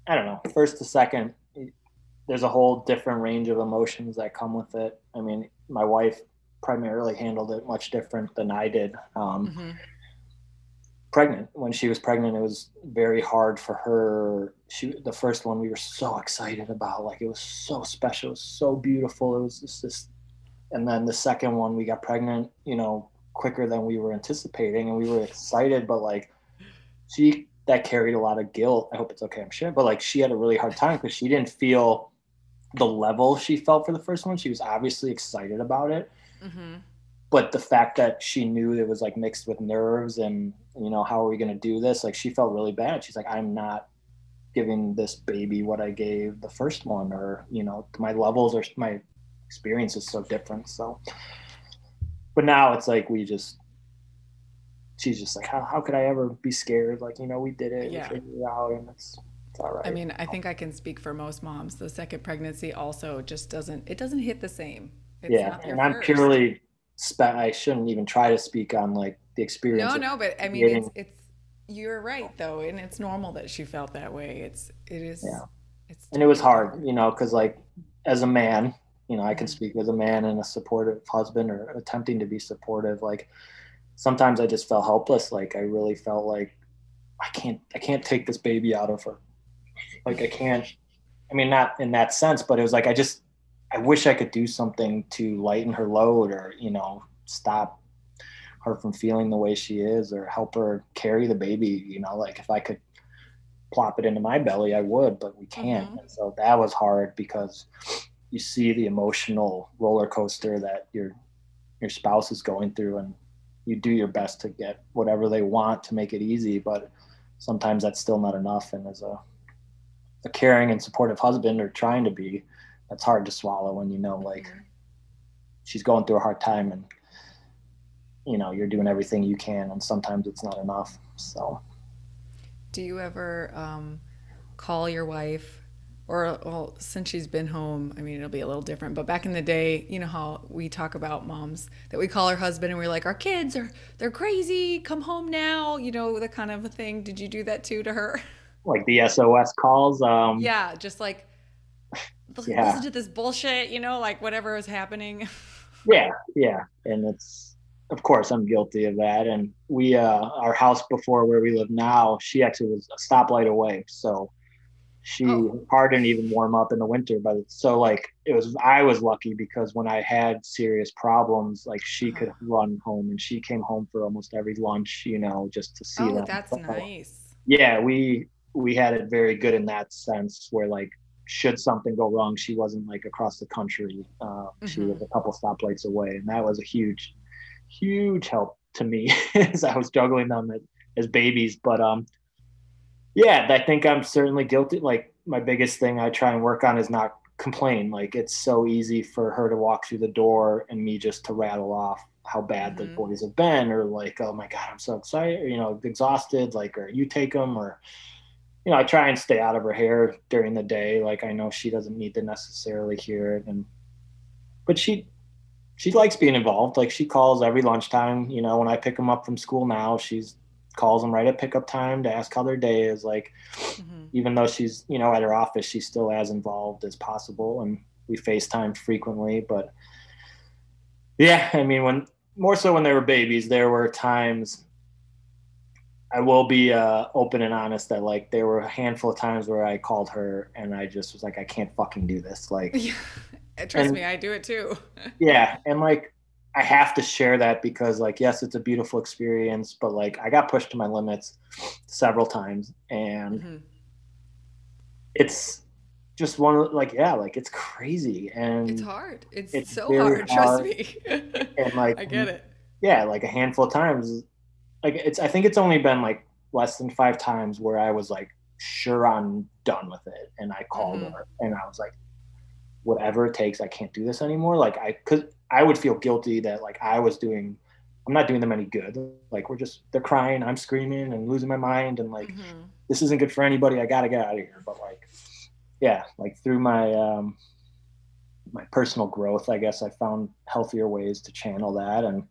I don't know, first to second, there's a whole different range of emotions that come with it. I mean, my wife primarily handled it much different than I did. Um, mm-hmm. Pregnant when she was pregnant, it was very hard for her. She the first one we were so excited about, like it was so special, it was so beautiful. It was just this, and then the second one we got pregnant, you know, quicker than we were anticipating, and we were excited, but like she that carried a lot of guilt. I hope it's okay. I'm sure, but like she had a really hard time because she didn't feel the level she felt for the first one. She was obviously excited about it, Mm-hmm. But the fact that she knew it was like mixed with nerves and, you know, how are we going to do this? Like she felt really bad. She's like, I'm not giving this baby what I gave the first one, or, you know, my levels or my experience is so different. So, but now it's like we just, she's just like, how, how could I ever be scared? Like, you know, we did it, yeah. we figured it out, and it's, all right. I mean, I think I can speak for most moms. The second pregnancy also just doesn't it doesn't hit the same. It's yeah, and I'm purely. Spe- I shouldn't even try to speak on like the experience. No, no, but I mean, it's it's you're right though, and it's normal that she felt that way. It's it is. Yeah. It's and it was hard, you know, because like as a man, you know, I can mm-hmm. speak as a man and a supportive husband or attempting to be supportive. Like sometimes I just felt helpless. Like I really felt like I can't I can't take this baby out of her. Like I can't. I mean, not in that sense, but it was like I just I wish I could do something to lighten her load or, you know, stop her from feeling the way she is or help her carry the baby. You know, like if I could plop it into my belly, I would, but we can't. Mm-hmm. And so that was hard because you see the emotional roller coaster that your your spouse is going through and you do your best to get whatever they want to make it easy, but sometimes that's still not enough. And as a a caring and supportive husband or trying to be, that's hard to swallow when you know like mm-hmm. she's going through a hard time and you know you're doing everything you can and sometimes it's not enough so do you ever um, call your wife or well since she's been home i mean it'll be a little different but back in the day you know how we talk about moms that we call our husband and we're like our kids are they're crazy come home now you know the kind of a thing did you do that too to her like the sos calls um yeah just like yeah. listen to this bullshit, you know, like whatever is happening. yeah, yeah. And it's of course I'm guilty of that. And we uh our house before where we live now, she actually was a stoplight away. So she oh. car didn't even warm up in the winter but so like it was i was lucky because when i had serious problems like she uh-huh. could run home and she came home for almost every lunch you know just to see oh, them that's nice yeah we we had it very good in that sense where like should something go wrong, she wasn't like across the country. Uh, mm-hmm. She was a couple stoplights away, and that was a huge, huge help to me as I was juggling them as, as babies. But um, yeah, I think I'm certainly guilty. Like my biggest thing I try and work on is not complain. Like it's so easy for her to walk through the door and me just to rattle off how bad mm-hmm. the boys have been, or like, oh my god, I'm so excited, or, you know, exhausted. Like, or you take them, or you know, I try and stay out of her hair during the day. Like I know she doesn't need to necessarily hear it, and but she she likes being involved. Like she calls every lunchtime. You know, when I pick them up from school now, she's calls them right at pickup time to ask how their day is. Like mm-hmm. even though she's you know at her office, she's still as involved as possible, and we FaceTime frequently. But yeah, I mean, when more so when they were babies, there were times I will be uh, open and honest that like there were a handful of times where I called her and I just was like, I can't fucking do this. Like, yeah. Trust and, me, I do it too. yeah, and like I have to share that because like yes, it's a beautiful experience, but like I got pushed to my limits several times and mm-hmm. it's just one of like yeah, like it's crazy and it's hard. It's, it's so hard, hard, trust me. and like I get it. Yeah, like a handful of times like it's I think it's only been like less than 5 times where I was like sure I'm done with it and I called mm-hmm. her and I was like whatever it takes, I can't do this anymore. Like I cuz I would feel guilty that like I was doing I'm not doing them any good. Like we're just they're crying, I'm screaming and losing my mind and like mm-hmm. this isn't good for anybody. I got to get out of here. But like yeah, like through my um my personal growth, I guess I found healthier ways to channel that and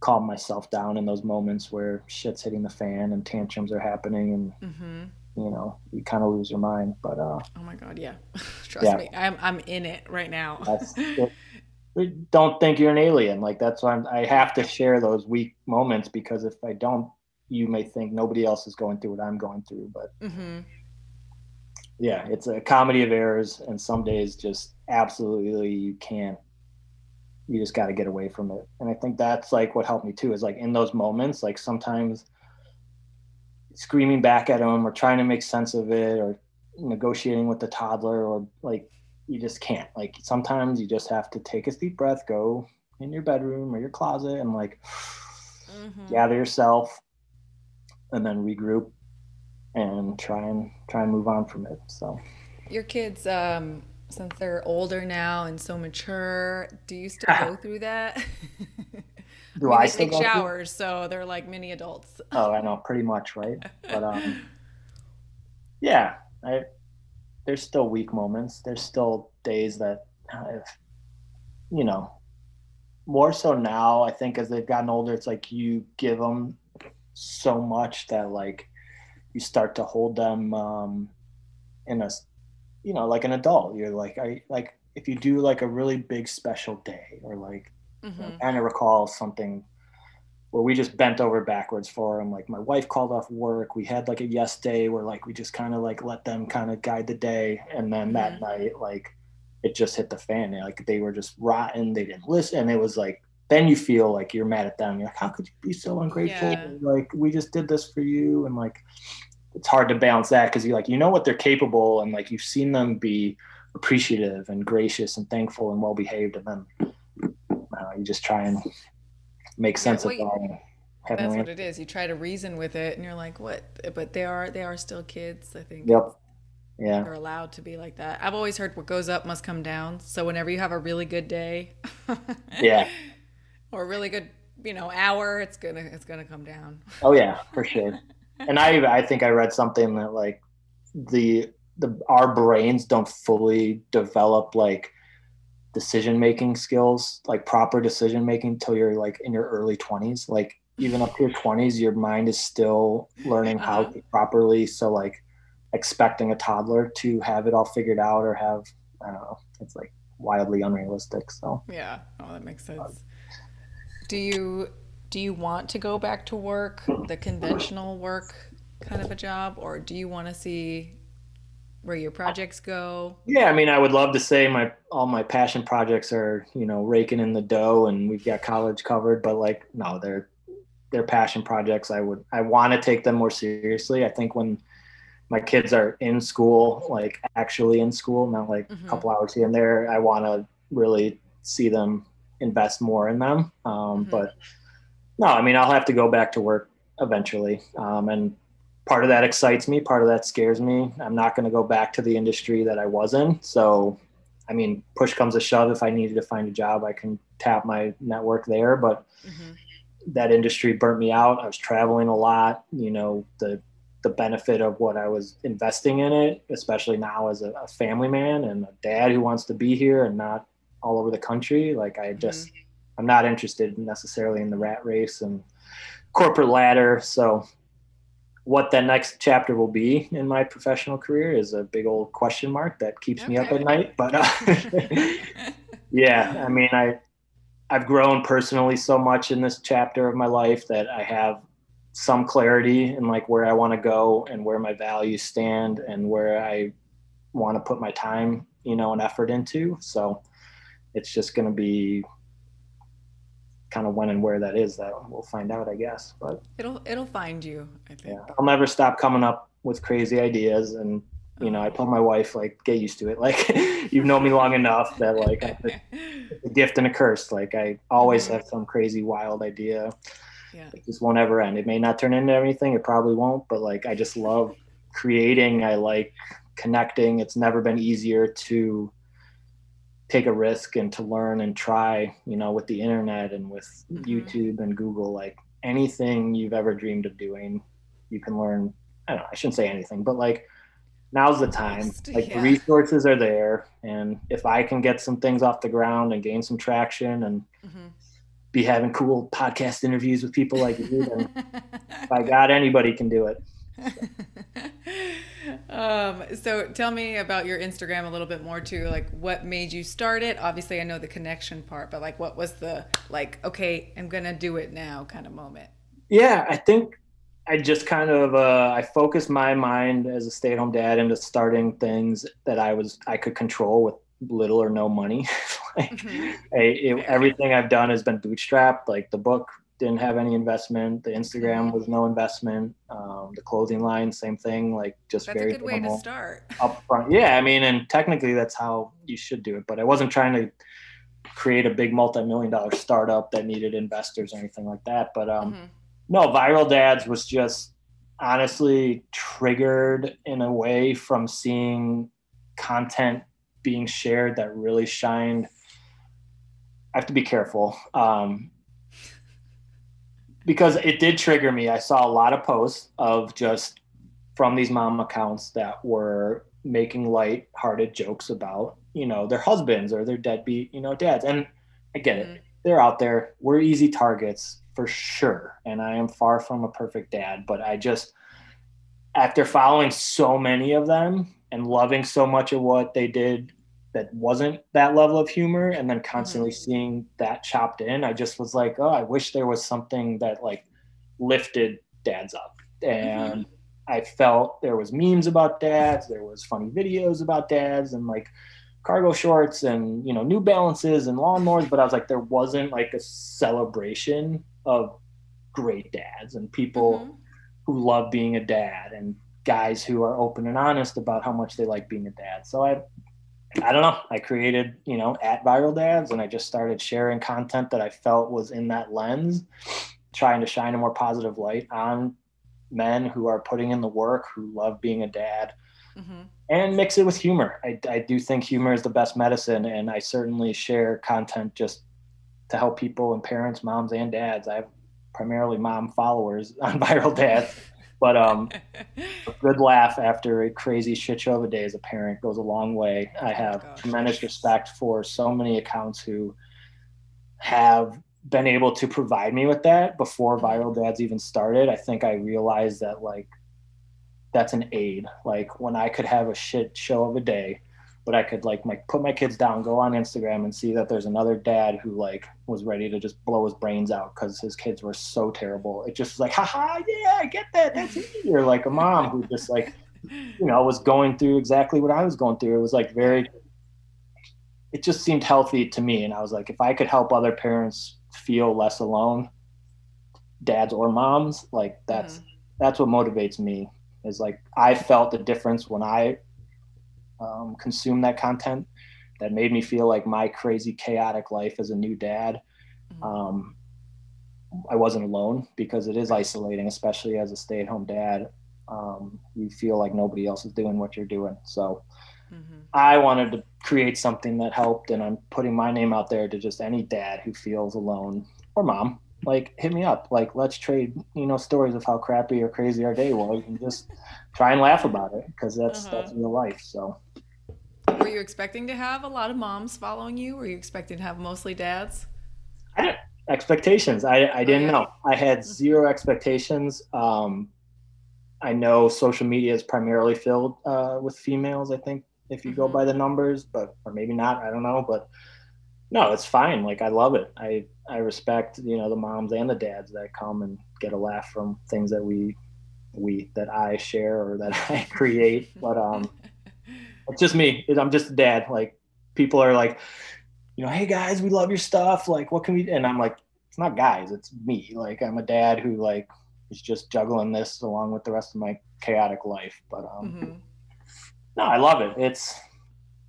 calm myself down in those moments where shit's hitting the fan and tantrums are happening and mm-hmm. You know you kind of lose your mind but uh oh my god yeah trust yeah. me i'm i'm in it right now don't think you're an alien. Like that's why I'm, I have to share those weak moments because if I don't, you may think nobody else is going through what I'm going through. But mm-hmm. yeah, it's a comedy of errors, and some days just absolutely you can't. You just got to get away from it, and I think that's like what helped me too. Is like in those moments, like sometimes screaming back at him or trying to make sense of it or negotiating with the toddler or like you just can't. Like sometimes you just have to take a deep breath, go in your bedroom or your closet and like mm-hmm. gather yourself and then regroup and try and try and move on from it. So your kids um since they're older now and so mature, do you still go through that? do I, mean, I take showers, so they're like mini adults. oh, I know, pretty much, right? But um yeah, I there's still weak moments. There's still days that I've, you know, more so now. I think as they've gotten older, it's like you give them so much that like you start to hold them um, in a, you know, like an adult. You're like, I like if you do like a really big special day or like, mm-hmm. I kind of recall something where we just bent over backwards for them. Like my wife called off work. We had like a yes day where like we just kind of like let them kind of guide the day. And then that mm-hmm. night, like it just hit the fan. Like they were just rotten. They didn't listen. And it was like, then you feel like you're mad at them. You're like, how could you be so ungrateful? Yeah. Like we just did this for you. And like, it's hard to balance that because you like, you know what they're capable. And like, you've seen them be appreciative and gracious and thankful and well behaved. And then uh, you just try and make sense yeah, well, of that. That's what it is. You try to reason with it, and you're like, "What?" But they are they are still kids. I think. Yep. Yeah. They're allowed to be like that. I've always heard what goes up must come down. So whenever you have a really good day, yeah, or a really good you know hour, it's gonna it's gonna come down. oh yeah, for sure. and I I think I read something that like the the our brains don't fully develop like decision making skills, like proper decision making, until you're like in your early 20s. Like even up to your 20s, your mind is still learning how to properly. So like expecting a toddler to have it all figured out or have I don't know, it's like wildly unrealistic. So yeah, oh that makes um, sense. Do you do you want to go back to work, the conventional work kind of a job, or do you want to see where your projects go? Yeah, I mean, I would love to say my all my passion projects are you know raking in the dough and we've got college covered, but like no, they're they're passion projects. I would I want to take them more seriously. I think when my kids are in school, like actually in school, not like mm-hmm. a couple hours here and there, I want to really see them invest more in them. Um, mm-hmm. But no, I mean, I'll have to go back to work eventually. Um, and part of that excites me part of that scares me. I'm not going to go back to the industry that i was in. So i mean push comes to shove if i needed to find a job i can tap my network there but mm-hmm. that industry burnt me out. I was traveling a lot you know the the benefit of what i was investing in it especially now as a, a family man and a dad who wants to be here and not all over the country. Like i just mm-hmm. i'm not interested necessarily in the rat race and corporate ladder. So what that next chapter will be in my professional career is a big old question mark that keeps okay. me up at night. But uh, yeah, I mean, I I've grown personally so much in this chapter of my life that I have some clarity in like where I want to go and where my values stand and where I want to put my time, you know, and effort into. So it's just going to be kind of when and where that is that we'll find out i guess but it'll it'll find you i think. Yeah, i'll never stop coming up with crazy ideas and you know i told my wife like get used to it. Like you've known me long enough that like a gift and a curse. Like i always mm-hmm. have some crazy wild idea. Yeah. it just won't ever end. It may not turn into anything. It probably won't but like i just love creating. I like connecting. It's never been easier to take a risk and to learn and try you know with the internet and with mm-hmm. youtube and google like anything you've ever dreamed of doing you can learn i don't know i shouldn't say anything but like now's the time like yeah. the resources are there and if i can get some things off the ground and gain some traction and mm-hmm. be having cool podcast interviews with people like you then by god anybody can do it um, so tell me about your Instagram a little bit more too. Like what made you start it? Obviously I know the connection part, but like what was the like, okay, I'm gonna do it now kind of moment? Yeah, I think I just kind of uh, I focused my mind as a stay-at-home dad into starting things that I was I could control with little or no money. like mm-hmm. I, it, everything I've done has been bootstrapped. Like the book didn't have any investment. The Instagram was no investment. Um, the clothing line, same thing. Like just that's very a good way to start. Upfront, yeah. I mean, and technically that's how you should do it. But I wasn't trying to create a big multi-million dollar startup that needed investors or anything like that. But um, mm-hmm. no, Viral Dads was just honestly triggered in a way from seeing content being shared that really shined. I have to be careful. Um, because it did trigger me. I saw a lot of posts of just from these mom accounts that were making light-hearted jokes about, you know, their husbands or their deadbeat, you know, dads. And I get mm-hmm. it. They're out there. We're easy targets for sure. And I am far from a perfect dad, but I just after following so many of them and loving so much of what they did that wasn't that level of humor and then constantly mm-hmm. seeing that chopped in i just was like oh i wish there was something that like lifted dads up and mm-hmm. i felt there was memes about dads there was funny videos about dads and like cargo shorts and you know new balances and lawnmowers but i was like there wasn't like a celebration of great dads and people mm-hmm. who love being a dad and guys who are open and honest about how much they like being a dad so i I don't know. I created, you know, at Viral Dads and I just started sharing content that I felt was in that lens, trying to shine a more positive light on men who are putting in the work, who love being a dad, mm-hmm. and mix it with humor. I, I do think humor is the best medicine. And I certainly share content just to help people and parents, moms, and dads. I have primarily mom followers on Viral Dads. But um, a good laugh after a crazy shit show of a day as a parent goes a long way. I oh have oh tremendous respect for so many accounts who have been able to provide me with that before mm-hmm. Viral Dads even started. I think I realized that like that's an aid. Like when I could have a shit show of a day, but I could like my put my kids down, go on Instagram and see that there's another dad who like was ready to just blow his brains out because his kids were so terrible. It just was like, haha, yeah, I get that. That's me. Or like a mom who just like, you know, was going through exactly what I was going through. It was like very it just seemed healthy to me. And I was like, if I could help other parents feel less alone, dads or moms, like that's mm-hmm. that's what motivates me. Is like I felt the difference when I um, consume that content that made me feel like my crazy chaotic life as a new dad mm-hmm. um, i wasn't alone because it is isolating especially as a stay-at-home dad um, you feel like nobody else is doing what you're doing so mm-hmm. i wanted to create something that helped and i'm putting my name out there to just any dad who feels alone or mom like hit me up like let's trade you know stories of how crappy or crazy our day was and just try and laugh about it because that's uh-huh. that's real life so were you expecting to have a lot of moms following you were you expecting to have mostly dads I didn't, expectations i i didn't know i had mm-hmm. zero expectations um i know social media is primarily filled uh with females i think if you mm-hmm. go by the numbers but or maybe not i don't know but no, it's fine. Like I love it. I I respect you know the moms and the dads that come and get a laugh from things that we we that I share or that I create. But um, it's just me. I'm just a dad. Like people are like, you know, hey guys, we love your stuff. Like, what can we? And I'm like, it's not guys, it's me. Like I'm a dad who like is just juggling this along with the rest of my chaotic life. But um, mm-hmm. no, I love it. It's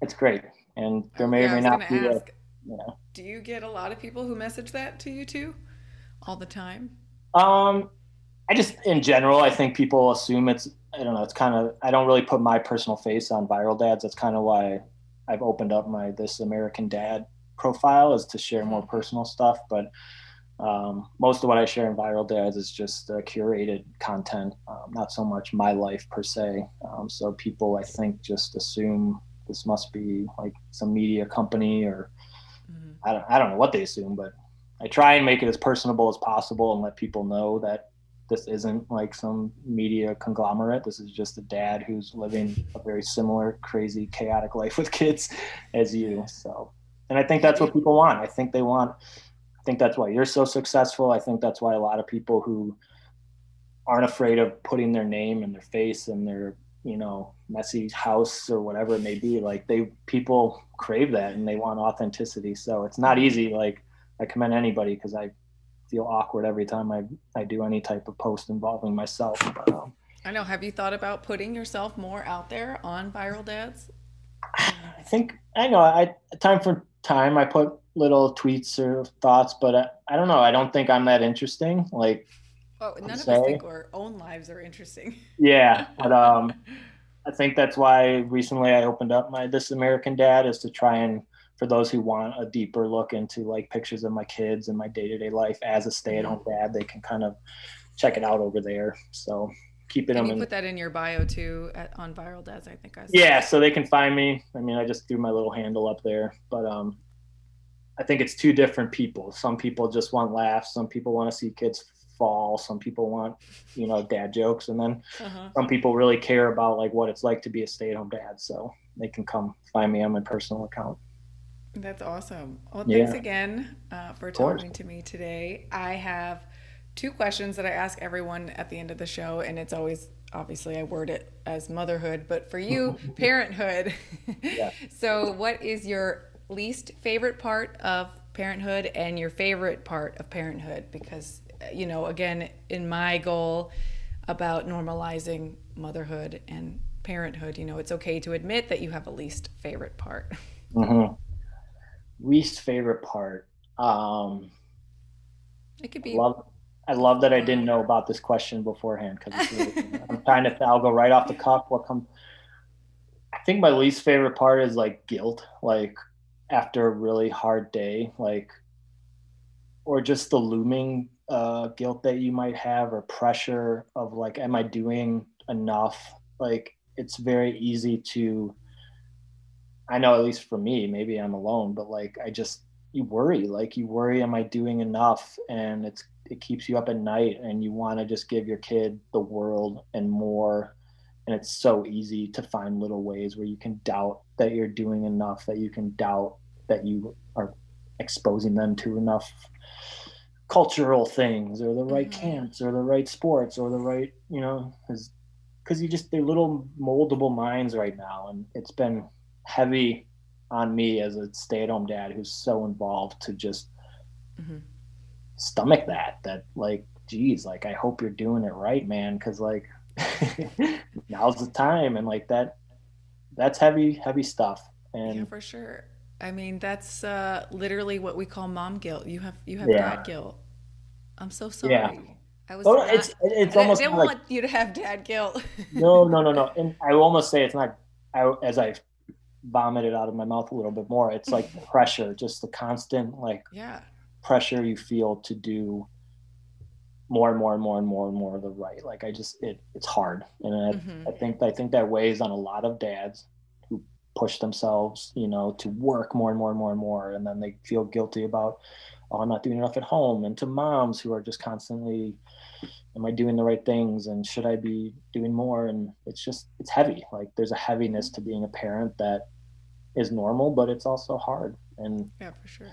it's great, and there may yeah, or may not be. Ask, a, you know. Do you get a lot of people who message that to you too, all the time? Um, I just in general, I think people assume it's. I don't know. It's kind of. I don't really put my personal face on viral dads. That's kind of why I've opened up my this American Dad profile is to share more mm-hmm. personal stuff, but um, most of what I share in Viral Dads is just uh, curated content, um, not so much my life per se. Um, so people, I think, just assume this must be like some media company or mm-hmm. I, don't, I don't know what they assume, but I try and make it as personable as possible and let people know that this isn't like some media conglomerate. This is just a dad who's living a very similar, crazy, chaotic life with kids as you. So, and I think that's what people want. I think they want I think that's why you're so successful. I think that's why a lot of people who aren't afraid of putting their name and their face and their you know messy house or whatever it may be like they people crave that and they want authenticity so it's not easy like i commend anybody because i feel awkward every time i i do any type of post involving myself but, um, i know have you thought about putting yourself more out there on viral dads i think i know i time for time i put little tweets or thoughts, but I, I don't know. I don't think I'm that interesting. Like, oh, none of us think our own lives are interesting. yeah, but um, I think that's why recently I opened up my This American Dad is to try and for those who want a deeper look into like pictures of my kids and my day to day life as a stay at home mm-hmm. dad, they can kind of check it out over there. So keeping and them. You in, put that in your bio too at, on Viral Dads, I think I. Saw. Yeah, so they can find me. I mean, I just threw my little handle up there, but um, I think it's two different people. Some people just want laughs. Some people want to see kids fall. Some people want, you know, dad jokes, and then uh-huh. some people really care about like what it's like to be a stay-at-home dad. So they can come find me on my personal account. That's awesome. Well, thanks yeah. again uh, for talking to me today. I have two questions that I ask everyone at the end of the show, and it's always obviously I word it as motherhood, but for you, parenthood. yeah. so, what is your least favorite part of parenthood and your favorite part of parenthood because you know again in my goal about normalizing motherhood and parenthood you know it's okay to admit that you have a least favorite part mm-hmm. Least favorite part. Um it could be I love, I love that I didn't know about this question beforehand because really, I'm trying to I'll go right off the cuff what come I think my least favorite part is like guilt like after a really hard day, like, or just the looming uh, guilt that you might have or pressure of like, am I doing enough? Like, it's very easy to, I know at least for me, maybe I'm alone, but like, I just, you worry, like, you worry, am I doing enough? And it's, it keeps you up at night and you want to just give your kid the world and more and it's so easy to find little ways where you can doubt that you're doing enough that you can doubt that you are exposing them to enough cultural things or the right mm-hmm. camps or the right sports or the right you know because because you just they're little moldable minds right now and it's been heavy on me as a stay-at-home dad who's so involved to just mm-hmm. stomach that that like geez like i hope you're doing it right man because like now's the time and like that that's heavy heavy stuff and yeah, for sure I mean, that's uh, literally what we call mom guilt. You have you have yeah. dad guilt. I'm so sorry. Yeah. I was. Oh, not, it's it's almost. I didn't like, want you to have dad guilt. no, no, no, no. And I almost say it's not. I, as I vomited out of my mouth a little bit more, it's like pressure, just the constant like yeah pressure you feel to do more and more and more and more and more of the right. Like I just it it's hard, and I, mm-hmm. I think I think that weighs on a lot of dads who push themselves, you know, to work more and more and more and more. And then they feel guilty about, oh, I'm not doing enough at home. And to moms who are just constantly, am I doing the right things? And should I be doing more? And it's just, it's heavy. Like there's a heaviness to being a parent that is normal, but it's also hard. And yeah, for sure.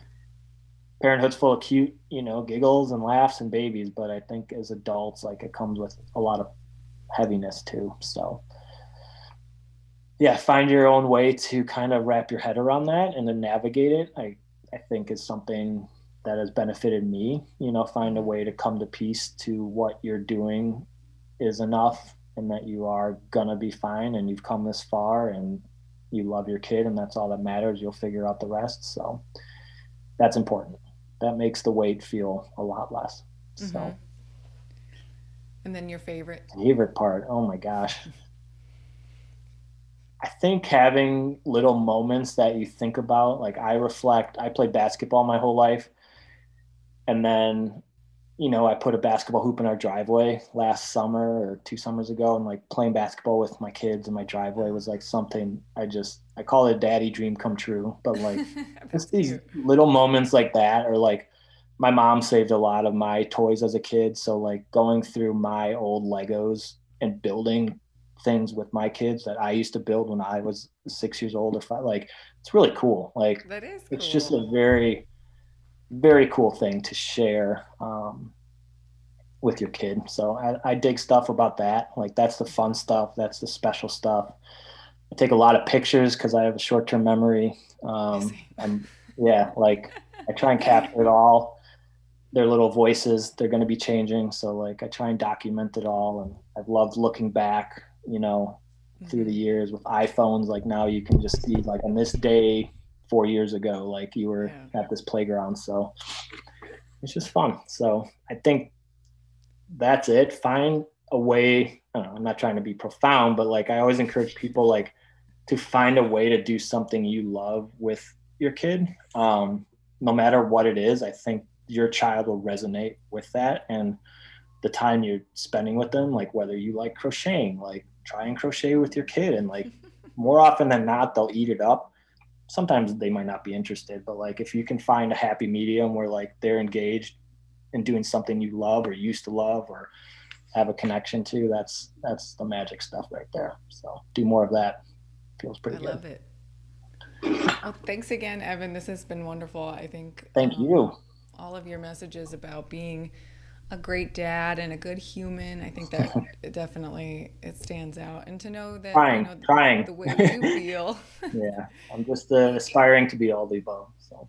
Parenthood's full of cute, you know, giggles and laughs and babies, but I think as adults, like it comes with a lot of heaviness too. So, yeah, find your own way to kind of wrap your head around that and then navigate it. I I think is something that has benefited me. You know, find a way to come to peace to what you're doing is enough and that you are gonna be fine and you've come this far and you love your kid and that's all that matters. You'll figure out the rest. So that's important. That makes the weight feel a lot less. Mm-hmm. So and then your favorite favorite part. Oh my gosh. I think having little moments that you think about, like I reflect, I played basketball my whole life. And then, you know, I put a basketball hoop in our driveway last summer or two summers ago. And like playing basketball with my kids in my driveway was like something I just, I call it a daddy dream come true. But like, just these little moments like that, or like my mom saved a lot of my toys as a kid. So like going through my old Legos and building things with my kids that I used to build when I was six years old or five. Like it's really cool. Like that is. Cool. It's just a very, very cool thing to share um, with your kid. So I, I dig stuff about that. Like that's the fun stuff. That's the special stuff. I take a lot of pictures because I have a short-term memory. Um, and yeah, like I try and capture it all. Their little voices, they're going to be changing. So like I try and document it all. And I've loved looking back you know, through the mm-hmm. years with iPhones. Like now you can just see like on this day four years ago, like you were yeah. at this playground. So it's just fun. So I think that's it. Find a way. I am not trying to be profound, but like I always encourage people like to find a way to do something you love with your kid. Um, no matter what it is, I think your child will resonate with that and the time you're spending with them, like whether you like crocheting, like try and crochet with your kid and like more often than not they'll eat it up sometimes they might not be interested but like if you can find a happy medium where like they're engaged in doing something you love or used to love or have a connection to that's that's the magic stuff right there. So do more of that. Feels pretty I good. I love it. Well thanks again evan. This has been wonderful. I think thank um, you. all of your messages about being a great dad and a good human. I think that it definitely it stands out, and to know that trying, you know, trying the way you feel. yeah, I'm just uh, aspiring to be all the above. So.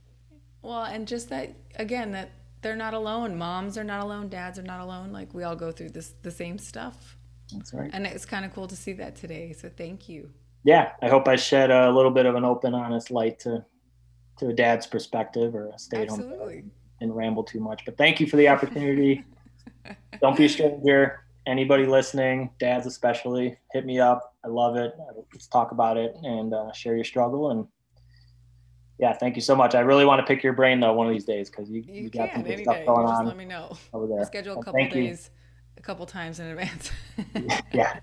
Well, and just that again that they're not alone. Moms are not alone. Dads are not alone. Like we all go through this the same stuff. That's right. And it's kind of cool to see that today. So thank you. Yeah, I hope I shed a little bit of an open, honest light to to a dad's perspective or a stay at home. And ramble too much. But thank you for the opportunity. Don't be a stranger. Anybody listening, dads especially, hit me up. I love it. Let's talk about it and uh, share your struggle. And yeah, thank you so much. I really want to pick your brain though one of these days because you, you, you got some good stuff day. going on. Let me know. Over there. Schedule a couple days, you. a couple times in advance. yeah,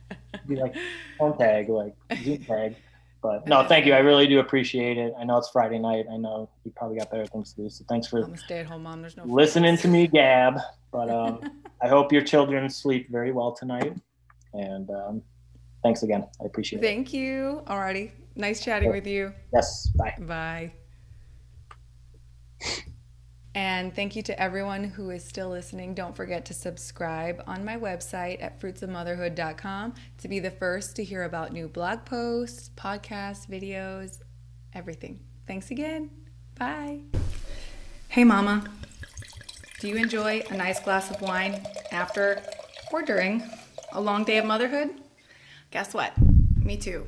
be like phone tag, like Zoom tag. But no, thank you. I really do appreciate it. I know it's Friday night. I know you probably got better things to do. So thanks for I'm a stay-at-home mom. There's no listening to me gab. But um, I hope your children sleep very well tonight. And um, thanks again. I appreciate thank it. Thank you. Alrighty. Nice chatting with you. Yes. Bye. Bye. And thank you to everyone who is still listening. Don't forget to subscribe on my website at fruitsofmotherhood.com to be the first to hear about new blog posts, podcasts, videos, everything. Thanks again. Bye. Hey, Mama. Do you enjoy a nice glass of wine after or during a long day of motherhood? Guess what? Me too.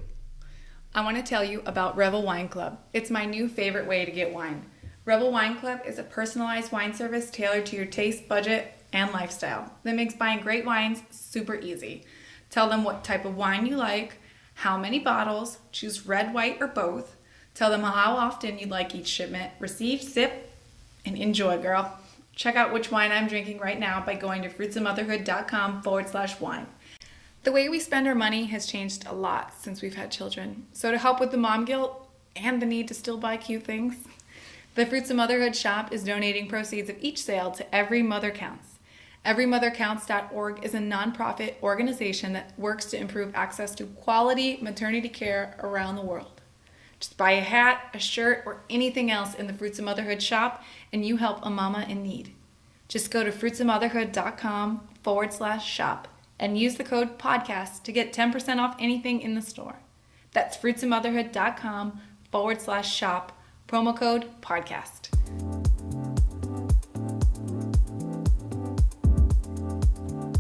I want to tell you about Revel Wine Club. It's my new favorite way to get wine. Revel Wine Club is a personalized wine service tailored to your taste, budget, and lifestyle that makes buying great wines super easy. Tell them what type of wine you like, how many bottles, choose red, white, or both. Tell them how often you'd like each shipment. Receive, sip, and enjoy, girl. Check out which wine I'm drinking right now by going to fruitsofmotherhood.com forward slash wine. The way we spend our money has changed a lot since we've had children. So, to help with the mom guilt and the need to still buy cute things, the Fruits of Motherhood shop is donating proceeds of each sale to Every Mother Counts. EveryMotherCounts.org is a nonprofit organization that works to improve access to quality maternity care around the world. Just buy a hat, a shirt, or anything else in the Fruits of Motherhood shop, and you help a mama in need. Just go to fruitsofmotherhood.com forward slash shop and use the code podcast to get 10% off anything in the store. That's fruitsofmotherhood.com forward slash shop Promo code podcast.